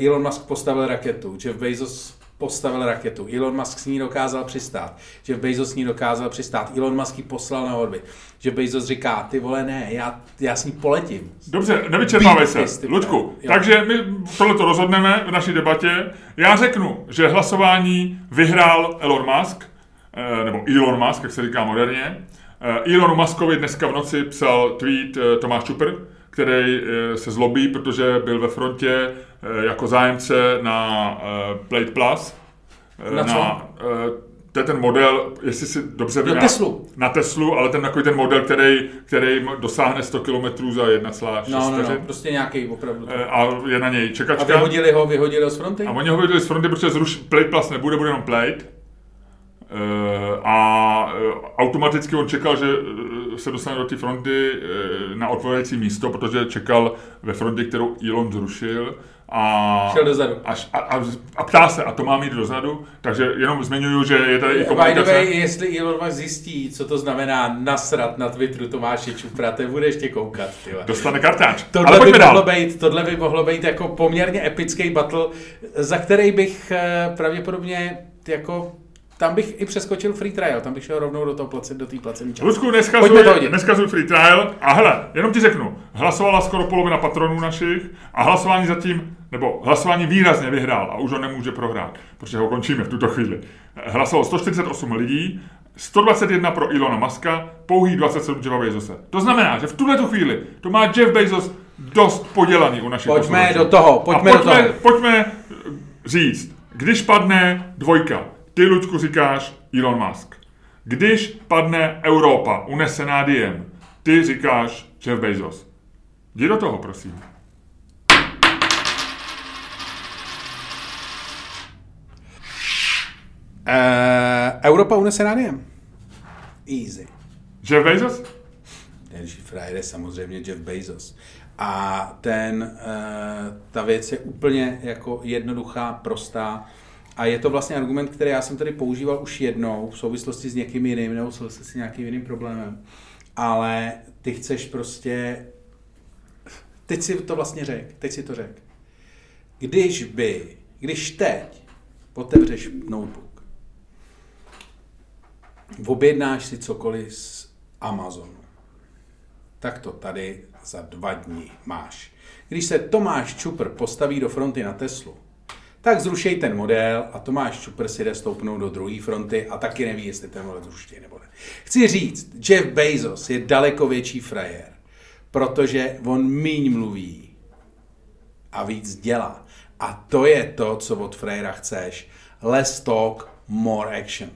Elon Musk postavil raketu, Jeff Bezos postavil raketu, Elon Musk s ní dokázal přistát, Jeff Bezos s ní dokázal přistát, Elon Musk ji poslal na orbit, Jeff Bezos říká, ty vole ne, já, já s ní poletím. Dobře, nevyčerpávej se. Ty Luďku. Jo. takže my tohle to rozhodneme v naší debatě. Já řeknu, že hlasování vyhrál Elon Musk, eh, nebo Elon Musk, jak se říká moderně. Eh, Elonu Muskovi dneska v noci psal tweet eh, Tomáš Čupr, který se zlobí, protože byl ve frontě jako zájemce na eh, Plate Plus. eh, Na co? na eh, to je ten model, jestli si dobře Na vyná- Teslu. Na Teslu, ale ten takový ten model, který, který dosáhne 100 km za 1,6 No, no, no, prostě nějaký opravdu. Eh, A je na něj A čekačka. vyhodili ho, vyhodili ho z fronty? A oni ho vyhodili z fronty, protože zruš, Plate Plus nebude, bude jenom Plate. Eh, A eh, automaticky on čekal, že eh, se dostane do té fronty na odpovědající místo, protože čekal ve frontě, kterou Elon zrušil. A, Šel dozadu. A, a, a, ptá se, a to má mít dozadu, takže jenom zmiňuju, že je tady i By the komunikace. way, jestli Elon Musk zjistí, co to znamená nasrat na Twitteru Tomáše Čupra, to bude ještě koukat, tyhle. Dostane kartáč. Tohle Ale by, mohlo být, tohle by mohlo být jako poměrně epický battle, za který bych pravděpodobně jako tam bych i přeskočil free trial, tam bych šel rovnou do toho place, do té placené části. Pojďme neskazuj, neskazuj free trial. A hele, jenom ti řeknu, hlasovala skoro polovina patronů našich a hlasování zatím, nebo hlasování výrazně vyhrál a už ho nemůže prohrát, protože ho končíme v tuto chvíli. Hlasovalo 148 lidí, 121 pro Ilona Maska, pouhý 27 Jeffa Bezose. To znamená, že v tuhle tu chvíli to má Jeff Bezos dost podělaný u našich Pojďme posluchačů. do toho, pojďme a do pojďme, toho. pojďme říct, když padne dvojka, ty, Luďku, říkáš Elon Musk. Když padne Evropa, unesená diem, ty říkáš Jeff Bezos. Jdi do toho, prosím. Uh, Europa unese rádiem. Easy. Jeff Bezos? Nejlepší frajer je samozřejmě Jeff Bezos. A ten, uh, ta věc je úplně jako jednoduchá, prostá. A je to vlastně argument, který já jsem tady používal už jednou v souvislosti s někým jiným, nebo s nějakým jiným problémem. Ale ty chceš prostě... Teď si to vlastně řek, teď si to řek. Když by, když teď otevřeš notebook, objednáš si cokoliv z Amazonu, tak to tady za dva dny máš. Když se Tomáš Čupr postaví do fronty na Teslu, tak zrušej ten model a Tomáš Čupr si jde stoupnout do druhé fronty a taky neví, jestli ten model zruší nebo ne. Chci říct, Jeff Bezos je daleko větší frajer, protože on míň mluví a víc dělá. A to je to, co od frajera chceš. Less talk, more action.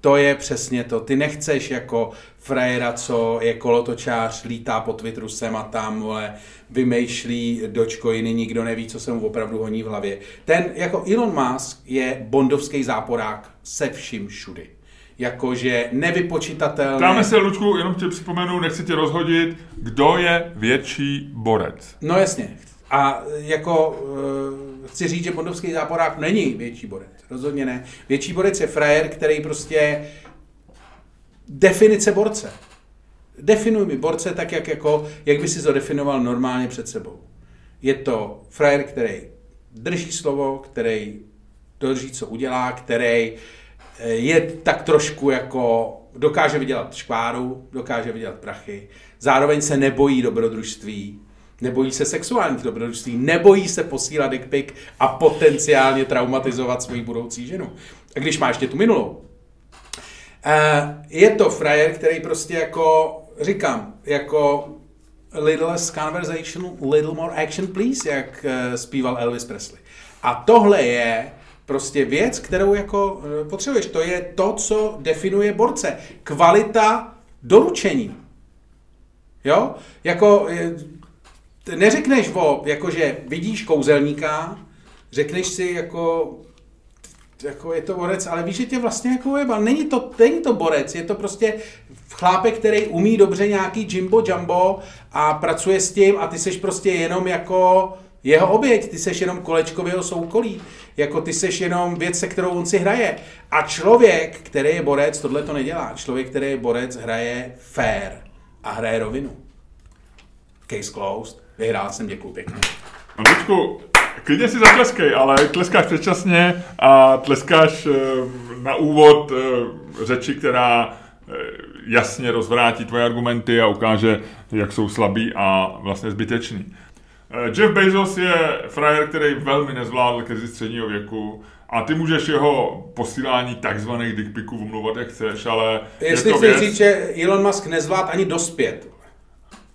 To je přesně to. Ty nechceš jako frajera, co je kolotočář, lítá po Twitteru sem a tam, vole, vymýšlí dočkojiny, nikdo neví, co se mu opravdu honí v hlavě. Ten, jako Elon Musk, je bondovský záporák se vším všudy. Jakože nevypočitatelný. Dáme se, Lučku, jenom ti připomenu, nechci tě rozhodit, kdo je větší borec. No jasně. A jako uh, chci říct, že bondovský záporák není větší borec. Rozhodně ne. Větší borec je frajer, který prostě definice borce. Definuj mi borce tak, jak, jako, jak by si to definoval normálně před sebou. Je to frajer, který drží slovo, který drží, co udělá, který eh, je tak trošku jako dokáže vydělat škváru, dokáže vydělat prachy, zároveň se nebojí dobrodružství, nebojí se sexuálních dobrodružství, nebojí se posílat dick pic a potenciálně traumatizovat svoji budoucí ženu. A když má ještě tu minulou. Je to frajer, který prostě jako, říkám, jako little less conversation, little more action please, jak eh, zpíval Elvis Presley. A tohle je prostě věc, kterou jako eh, potřebuješ. To je to, co definuje borce. Kvalita doručení. Jo? Jako, eh, neřekneš o, jakože vidíš kouzelníka, řekneš si jako, jako je to borec, ale víš, že tě vlastně jako ujebal. Není to, není to borec, je to prostě chlápek, který umí dobře nějaký Jimbo Jumbo a pracuje s tím a ty seš prostě jenom jako jeho oběť, ty seš jenom kolečko v jeho soukolí, jako ty seš jenom věc, se kterou on si hraje. A člověk, který je borec, tohle to nedělá. Člověk, který je borec, hraje fair a hraje rovinu. Case closed. Vyhrál jsem, děkuji pěkně. No, Lučku, klidně si zatleskej, ale tleskáš předčasně a tleskáš eh, na úvod eh, řeči, která eh, jasně rozvrátí tvoje argumenty a ukáže, jak jsou slabý a vlastně zbytečný. Jeff Bezos je frajer, který velmi nezvládl krizi středního věku a ty můžeš jeho posílání takzvaných dickpiků umluvat, jak chceš, ale Jestli je to chci věc... říct, že Elon Musk nezvlád ani dospět.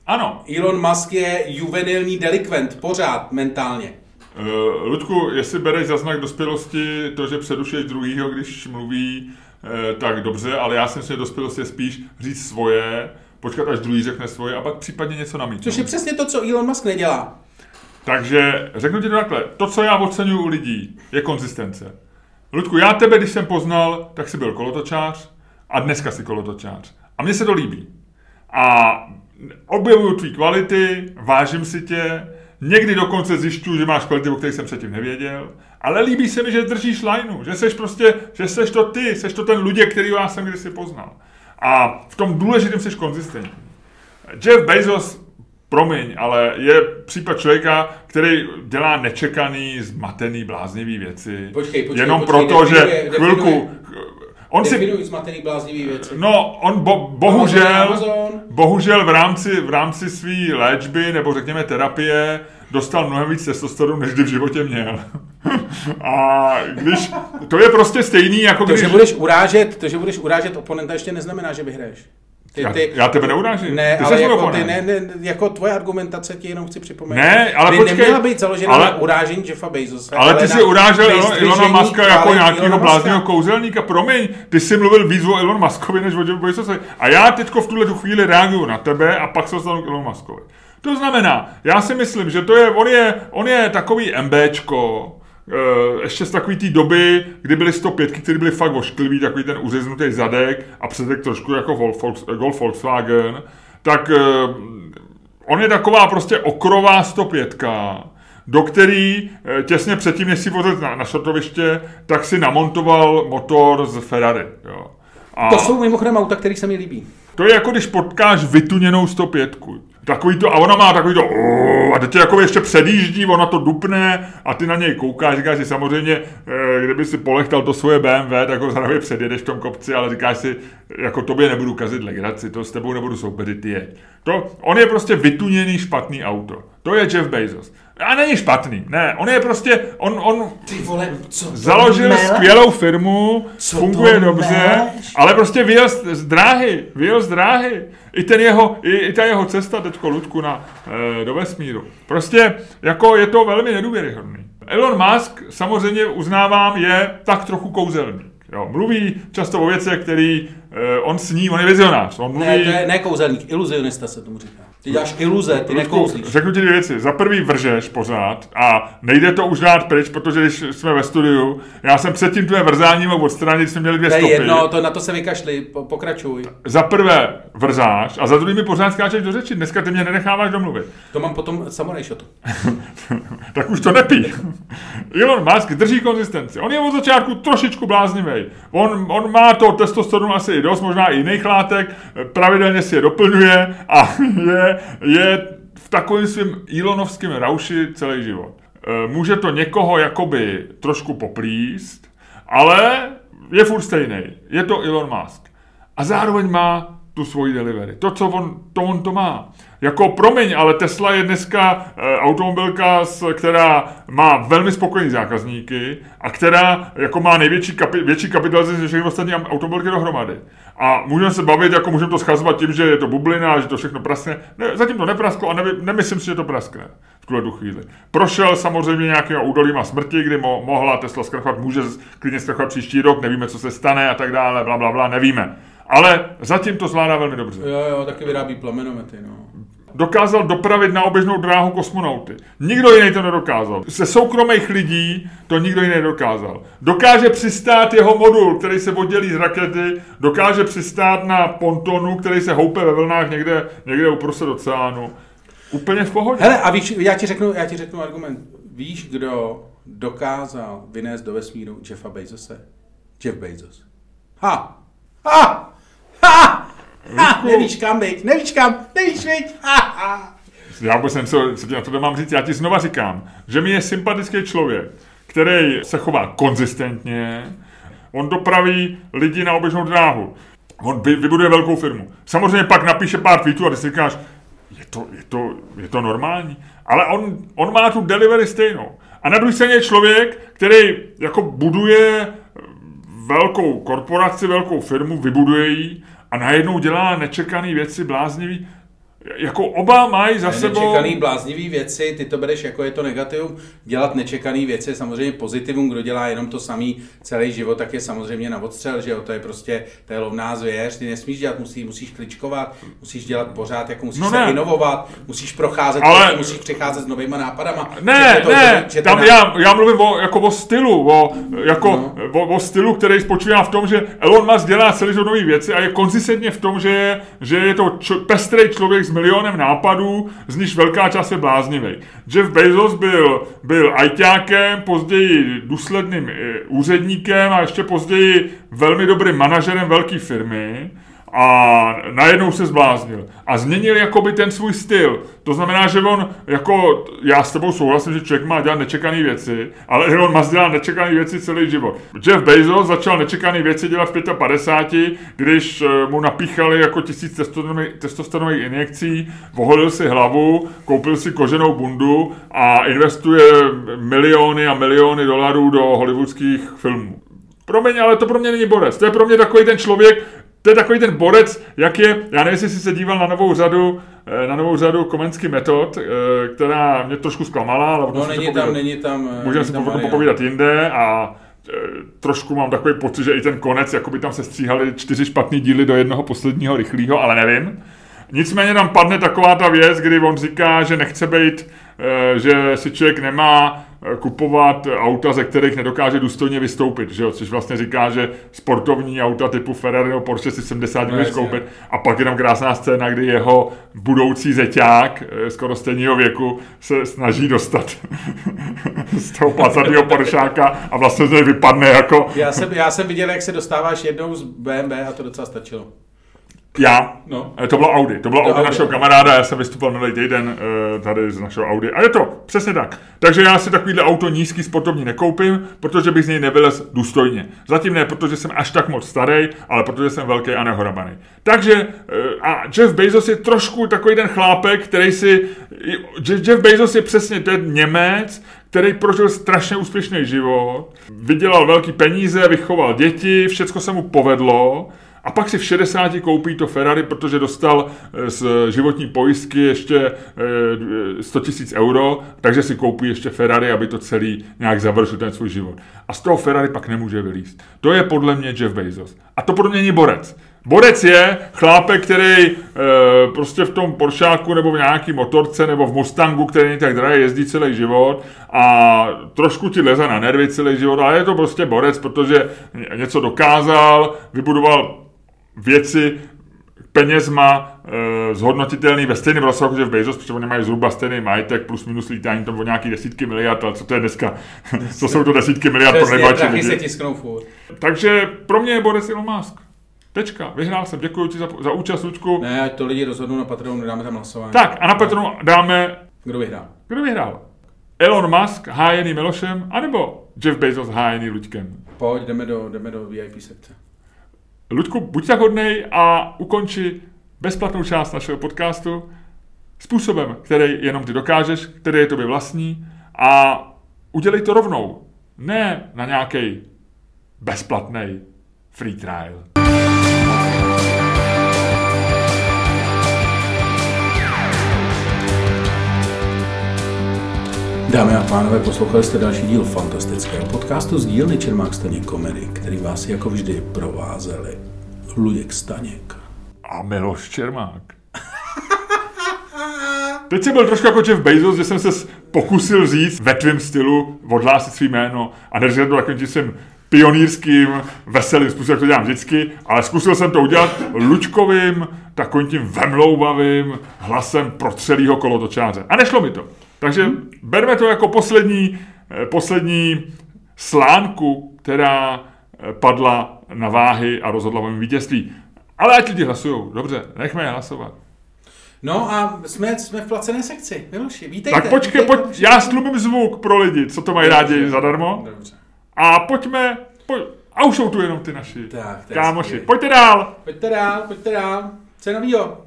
Ano, Elon Musk je juvenilní delikvent, pořád mentálně. Uh, Ludku, jestli bereš za znak dospělosti to, že přerušuješ druhýho, když mluví, uh, tak dobře, ale já si myslím, že dospělost je spíš říct svoje, počkat, až druhý řekne svoje a pak případně něco namítnout. Což je přesně to, co Elon Musk nedělá. Takže řeknu ti to takhle, to, co já oceňuji u lidí, je konzistence. Ludku, já tebe, když jsem poznal, tak jsi byl kolotočář a dneska jsi kolotočář. A mně se to líbí. A objevuju tvý kvality, vážím si tě, někdy dokonce zjišťuju, že máš kvality, o kterých jsem předtím nevěděl, ale líbí se mi, že držíš lineu, že seš prostě, že seš to ty, seš to ten lidě, který já jsem kdysi poznal. A v tom důležitém seš konzistentní. Jeff Bezos promiň, ale je případ člověka, který dělá nečekaný, zmatený, bláznivý věci. Počkej, počkej, Jenom počkej, proto, že definuje- chvilku... On si, Definuj zmatený bláznivý věci. no, on bo, bohužel, bohužel v rámci, v rámci své léčby, nebo řekněme terapie, dostal mnohem víc testosteronu, než kdy v životě měl. A když, to je prostě stejný, jako To, když... že budeš urážet, to, že budeš urážet oponenta, ještě neznamená, že vyhraješ. Ty, já, ty, já tebe neurážím. ne, ty ale jako, ty, ne, ne, jako tvoje argumentace ti jenom chci připomenout. Ne, ale by počkej, neměla být založena ale- na urážení Jeffa Bezose. Ale ty na si urážel Ilona Muska jako nějakého blázního kouzelníka. Promiň, ty jsi mluvil víc o Elon Muskovi, než o Jeffu Bezosovi. A já teďko v tuhle tu chvíli reaguju na tebe a pak se dostanu k Elon Muskovi. To znamená, já si myslím, že to je, on je, on je takový MBčko, ještě z takové té doby, kdy byly 105, které byly fakt ošklivý, takový ten uřeznutý zadek a předek trošku jako Golf Volkswagen, tak eh, on je taková prostě okrová 105, do který eh, těsně předtím, než si vozil na, na šotoviště, tak si namontoval motor z Ferrari. Jo. A To jsou mimochodem auta, které se mi líbí. to je jako když potkáš vytuněnou 105. Takový to, a ona má takový to, a teď jako ještě předjíždí, ona to dupne a ty na něj koukáš, říkáš si samozřejmě, eh, kdyby si polechtal to svoje BMW, tak ho zdravě předjedeš v tom kopci, ale říkáš si, jako tobě nebudu kazit legraci, to s tebou nebudu soupeřit, ty jeď. To, on je prostě vytuněný špatný auto. To je Jeff Bezos. A není špatný, ne, on je prostě, on, on Ty vole, co založil mele? skvělou firmu, Co funguje dobře, meleš? ale prostě vyjel z, z dráhy, vyjel z dráhy. I, ten jeho, i, i ta jeho cesta teďko Ludku na, e, do vesmíru. Prostě jako je to velmi nedůvěryhodný. Elon Musk samozřejmě uznávám je tak trochu kouzelník. Jo, mluví často o věcech, který e, on sní, on je vizionář. On mluví, Ne, to je ne kouzelník, iluzionista se tomu říká. Ty děláš iluze, ty nekouzlíš. Řeknu ti dvě věci. Za prvý vržeš pořád a nejde to už dát pryč, protože když jsme ve studiu, já jsem před tím tvoje vrzání mohl odstranit, jsme měli dvě To je stopy. jedno, to, na to se vykašli, po, pokračuj. Za prvé vrzáš a za druhý mi pořád skáčeš do řeči. Dneska ty mě nenecháváš domluvit. To mám potom samurai shotu. tak už to nepí. Elon Musk drží konzistenci. On je od začátku trošičku bláznivý. On, on má to testosteronu asi i dost, možná i jiných látek, pravidelně si je doplňuje a je, je v takovém svým Elonovském rauši celý život. E, Může to někoho jakoby trošku poplíst, ale je furt stejný. Je to Elon Musk. A zároveň má tu svoji delivery. To, co on to, on to má. Jako promiň, ale Tesla je dneska e, automobilka, s, která má velmi spokojený zákazníky a která jako má největší kapi, větší kapitalizaci ze všech ostatní automobilky dohromady. A můžeme se bavit, jako můžeme to schazovat tím, že je to bublina, že to všechno praskne. Ne, zatím to neprasklo a nevy, nemyslím si, že to praskne v tuhle tu chvíli. Prošel samozřejmě nějakými údolíma smrti, kdy mo, mohla Tesla zkrachovat, může klidně zkrachovat příští rok, nevíme, co se stane a tak dále, bla, bla, bla, nevíme. Ale zatím to zvládá velmi dobře. Jo, jo, taky vyrábí plamenomety, no. Dokázal dopravit na oběžnou dráhu kosmonauty. Nikdo jiný to nedokázal. Ze soukromých lidí to nikdo jiný nedokázal. Dokáže přistát jeho modul, který se oddělí z rakety, dokáže přistát na pontonu, který se houpe ve vlnách někde, někde uprostřed oceánu. Úplně v pohodě. Hele, a víš, já ti řeknu, já ti řeknu argument. Víš, kdo dokázal vynést do vesmíru Jeffa Bezose? Jeff Bezos. Ha! Ha! Ha! Ha! Nevíš kam, viď? Nevíš kam, nevíš, viď? Ha! ha. Já vůbec nevím, co, co ti na to mám říct. Já ti znova říkám, že mi je sympatický člověk, který se chová konzistentně, on dopraví lidi na oběžnou dráhu, on vy, vybuduje velkou firmu. Samozřejmě pak napíše pár tweetů a ty si říkáš, je to, je to, je to normální. Ale on, on má tu delivery stejnou. A na druhé straně je člověk, který jako buduje velkou korporaci, velkou firmu, vybuduje ji a najednou dělá nečekané věci, bláznivý jako oba mají za sebou... Nečekaný bláznivý věci, ty to bereš jako je to negativum. Dělat nečekaný věci je samozřejmě pozitivum, kdo dělá jenom to samý celý život, tak je samozřejmě na odstřel, že jo, to je prostě, to je lovná zvěř, ty nesmíš dělat, musí, musíš kličkovat, musíš dělat pořád, jako musíš no se inovovat, musíš procházet, Ale... musíš přicházet s novýma nápadama. Ne, to, ne, že, že tam já, já mluvím o, jako o stylu, o, jako, no. o, o, stylu, který spočívá v tom, že Elon Musk dělá celý nové věci a je konzistentně v tom, že je, že je to č- pestrý člověk s milionem nápadů, z nich velká část je bláznivý. Jeff Bezos byl, byl ajťákem, později důsledným eh, úředníkem a ještě později velmi dobrým manažerem velké firmy a najednou se zbláznil. A změnil jakoby ten svůj styl. To znamená, že on, jako, já s tebou souhlasím, že člověk má dělat nečekané věci, ale on má dělat nečekané věci celý život. Jeff Bezos začal nečekané věci dělat v 55, když eh, mu napíchali jako tisíc testosteronových injekcí, voholil si hlavu, koupil si koženou bundu a investuje miliony a miliony dolarů do hollywoodských filmů. Promiň, ale to pro mě není borec. To je pro mě takový ten člověk, to je takový ten borec, jak je, já nevím, jestli jsi se díval na novou řadu, eh, na novou řadu komenský metod, eh, která mě trošku zklamala, ale no, není tam, není tam, eh, můžeme si popovídat jinde a trošku mám takový pocit, že i ten konec, jako by tam se stříhali čtyři špatný díly do jednoho posledního rychlého, ale nevím. Nicméně tam padne taková ta věc, kdy on říká, že nechce být, že si člověk nemá kupovat auta, ze kterých nedokáže důstojně vystoupit, že jo? což vlastně říká, že sportovní auta typu Ferrari nebo Porsche si 70 můžeš no, koupit a pak je tam krásná scéna, kdy jeho budoucí zeťák eh, skoro stejného věku se snaží dostat z toho placatého Poršáka a vlastně z něj vypadne jako... Já jsem, já jsem viděl, jak se dostáváš jednou z BMW a to docela stačilo. Já. No. To bylo Audi. To bylo Audi, Audi našeho kamaráda, já jsem vystupoval minulý týden uh, tady z našeho Audi. A je to, přesně tak. Takže já si takovýhle auto nízký sportovní nekoupím, protože bych z něj nevylez důstojně. Zatím ne, protože jsem až tak moc starý, ale protože jsem velký a nehorabaný. Takže uh, a Jeff Bezos je trošku takový ten chlápek, který si... Jeff Bezos je přesně ten Němec, který prožil strašně úspěšný život, vydělal velký peníze, vychoval děti, všechno se mu povedlo, a pak si v 60 koupí to Ferrari, protože dostal eh, z životní pojistky ještě 100 000 euro, takže si koupí ještě Ferrari, aby to celý nějak završil ten svůj život. A z toho Ferrari pak nemůže vylíst. To je podle mě Jeff Bezos. A to podle mě není borec. Borec je chlápek, který e, prostě v tom Poršáku nebo v nějaký motorce nebo v Mustangu, který není tak drahý, jezdí celý život a trošku ti leze na nervy celý život, ale je to prostě borec, protože něco dokázal, vybudoval věci penězma e, zhodnotitelný ve stejném rozsahu, že v Bezos, protože oni mají zhruba stejný majetek plus minus lítání tam o nějaký desítky miliard, ale co to je dneska? co jsou to desítky miliard pro nejbohatší lidi? se tisknou furt. Takže pro mě je Boris Elon Musk. Tečka, vyhrál jsem, děkuji ti za, za účast, Lučku. Ne, ať to lidi rozhodnou na Patreonu, dáme tam hlasování. Tak, a na Patreonu dáme... Kdo vyhrál? Kdo vyhrál? Elon Musk hájený Milošem, anebo Jeff Bezos hájený Luďkem? Pojď, jdeme do, jdeme do VIP sekce. Ludku, buď tak hodnej a ukonči bezplatnou část našeho podcastu způsobem, který jenom ty dokážeš, který je tobě vlastní a udělej to rovnou. Ne na nějaký bezplatný free trial. Dámy a pánové, poslouchali jste další díl fantastického podcastu z dílny Čermák Staněk Komedy, který vás jako vždy provázeli Luděk Staněk a Miloš Čermák. Teď jsem byl trošku jako Jeff Bezos, že jsem se pokusil říct ve tvém stylu, odhlásit svý jméno a neříct to takovým jsem pionýrským, veselým způsobem, jak to dělám vždycky, ale zkusil jsem to udělat lučkovým, takovým tím vemlouvavým hlasem protřelýho kolotočáře. A nešlo mi to. Takže berme to jako poslední, eh, poslední slánku, která eh, padla na váhy a rozhodla o vítězství. Ale ať lidi hlasují, dobře, nechme je hlasovat. No a jsme, jsme v placené sekci, Miloši, vítejte. Tak počkej, vítejte, pojď, já stlumím zvuk pro lidi, co to mají rádi zadarmo. Dobře. A pojďme, pojď, a už jsou tu jenom ty naši Tak, kámoši. skvělý. Pojďte dál. Pojďte dál, pojďte dál. Co je novýho?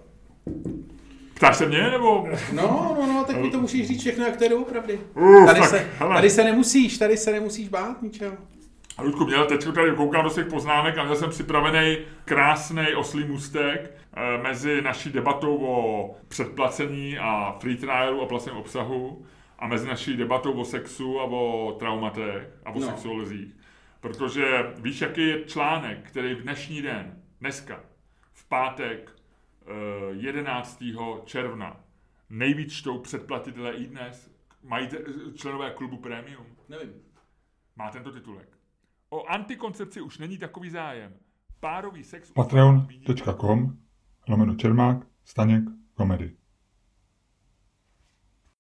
Ptáš se mě, nebo? No, no, no, tak mi to musíš říct všechno, jak to je doopravdy. Uf, Tady tak, se, hele. tady se nemusíš, tady se nemusíš bát ničeho. A Ludku, měl teď tady koukám do svých poznámek a měl jsem připravený krásný oslý můstek eh, mezi naší debatou o předplacení a free trialu a placeném obsahu a mezi naší debatou o sexu a o traumatech a o No. sexualizích. Protože víš, jaký je článek, který v dnešní den, dneska, v pátek 11. června, nejvíc čtou předplatitelé i dnes, mají te- členové klubu Premium. Nevím. Má tento titulek. O antikoncepci už není takový zájem. Párový sex... patreon.com lomeno Čermák, Staněk, komedy.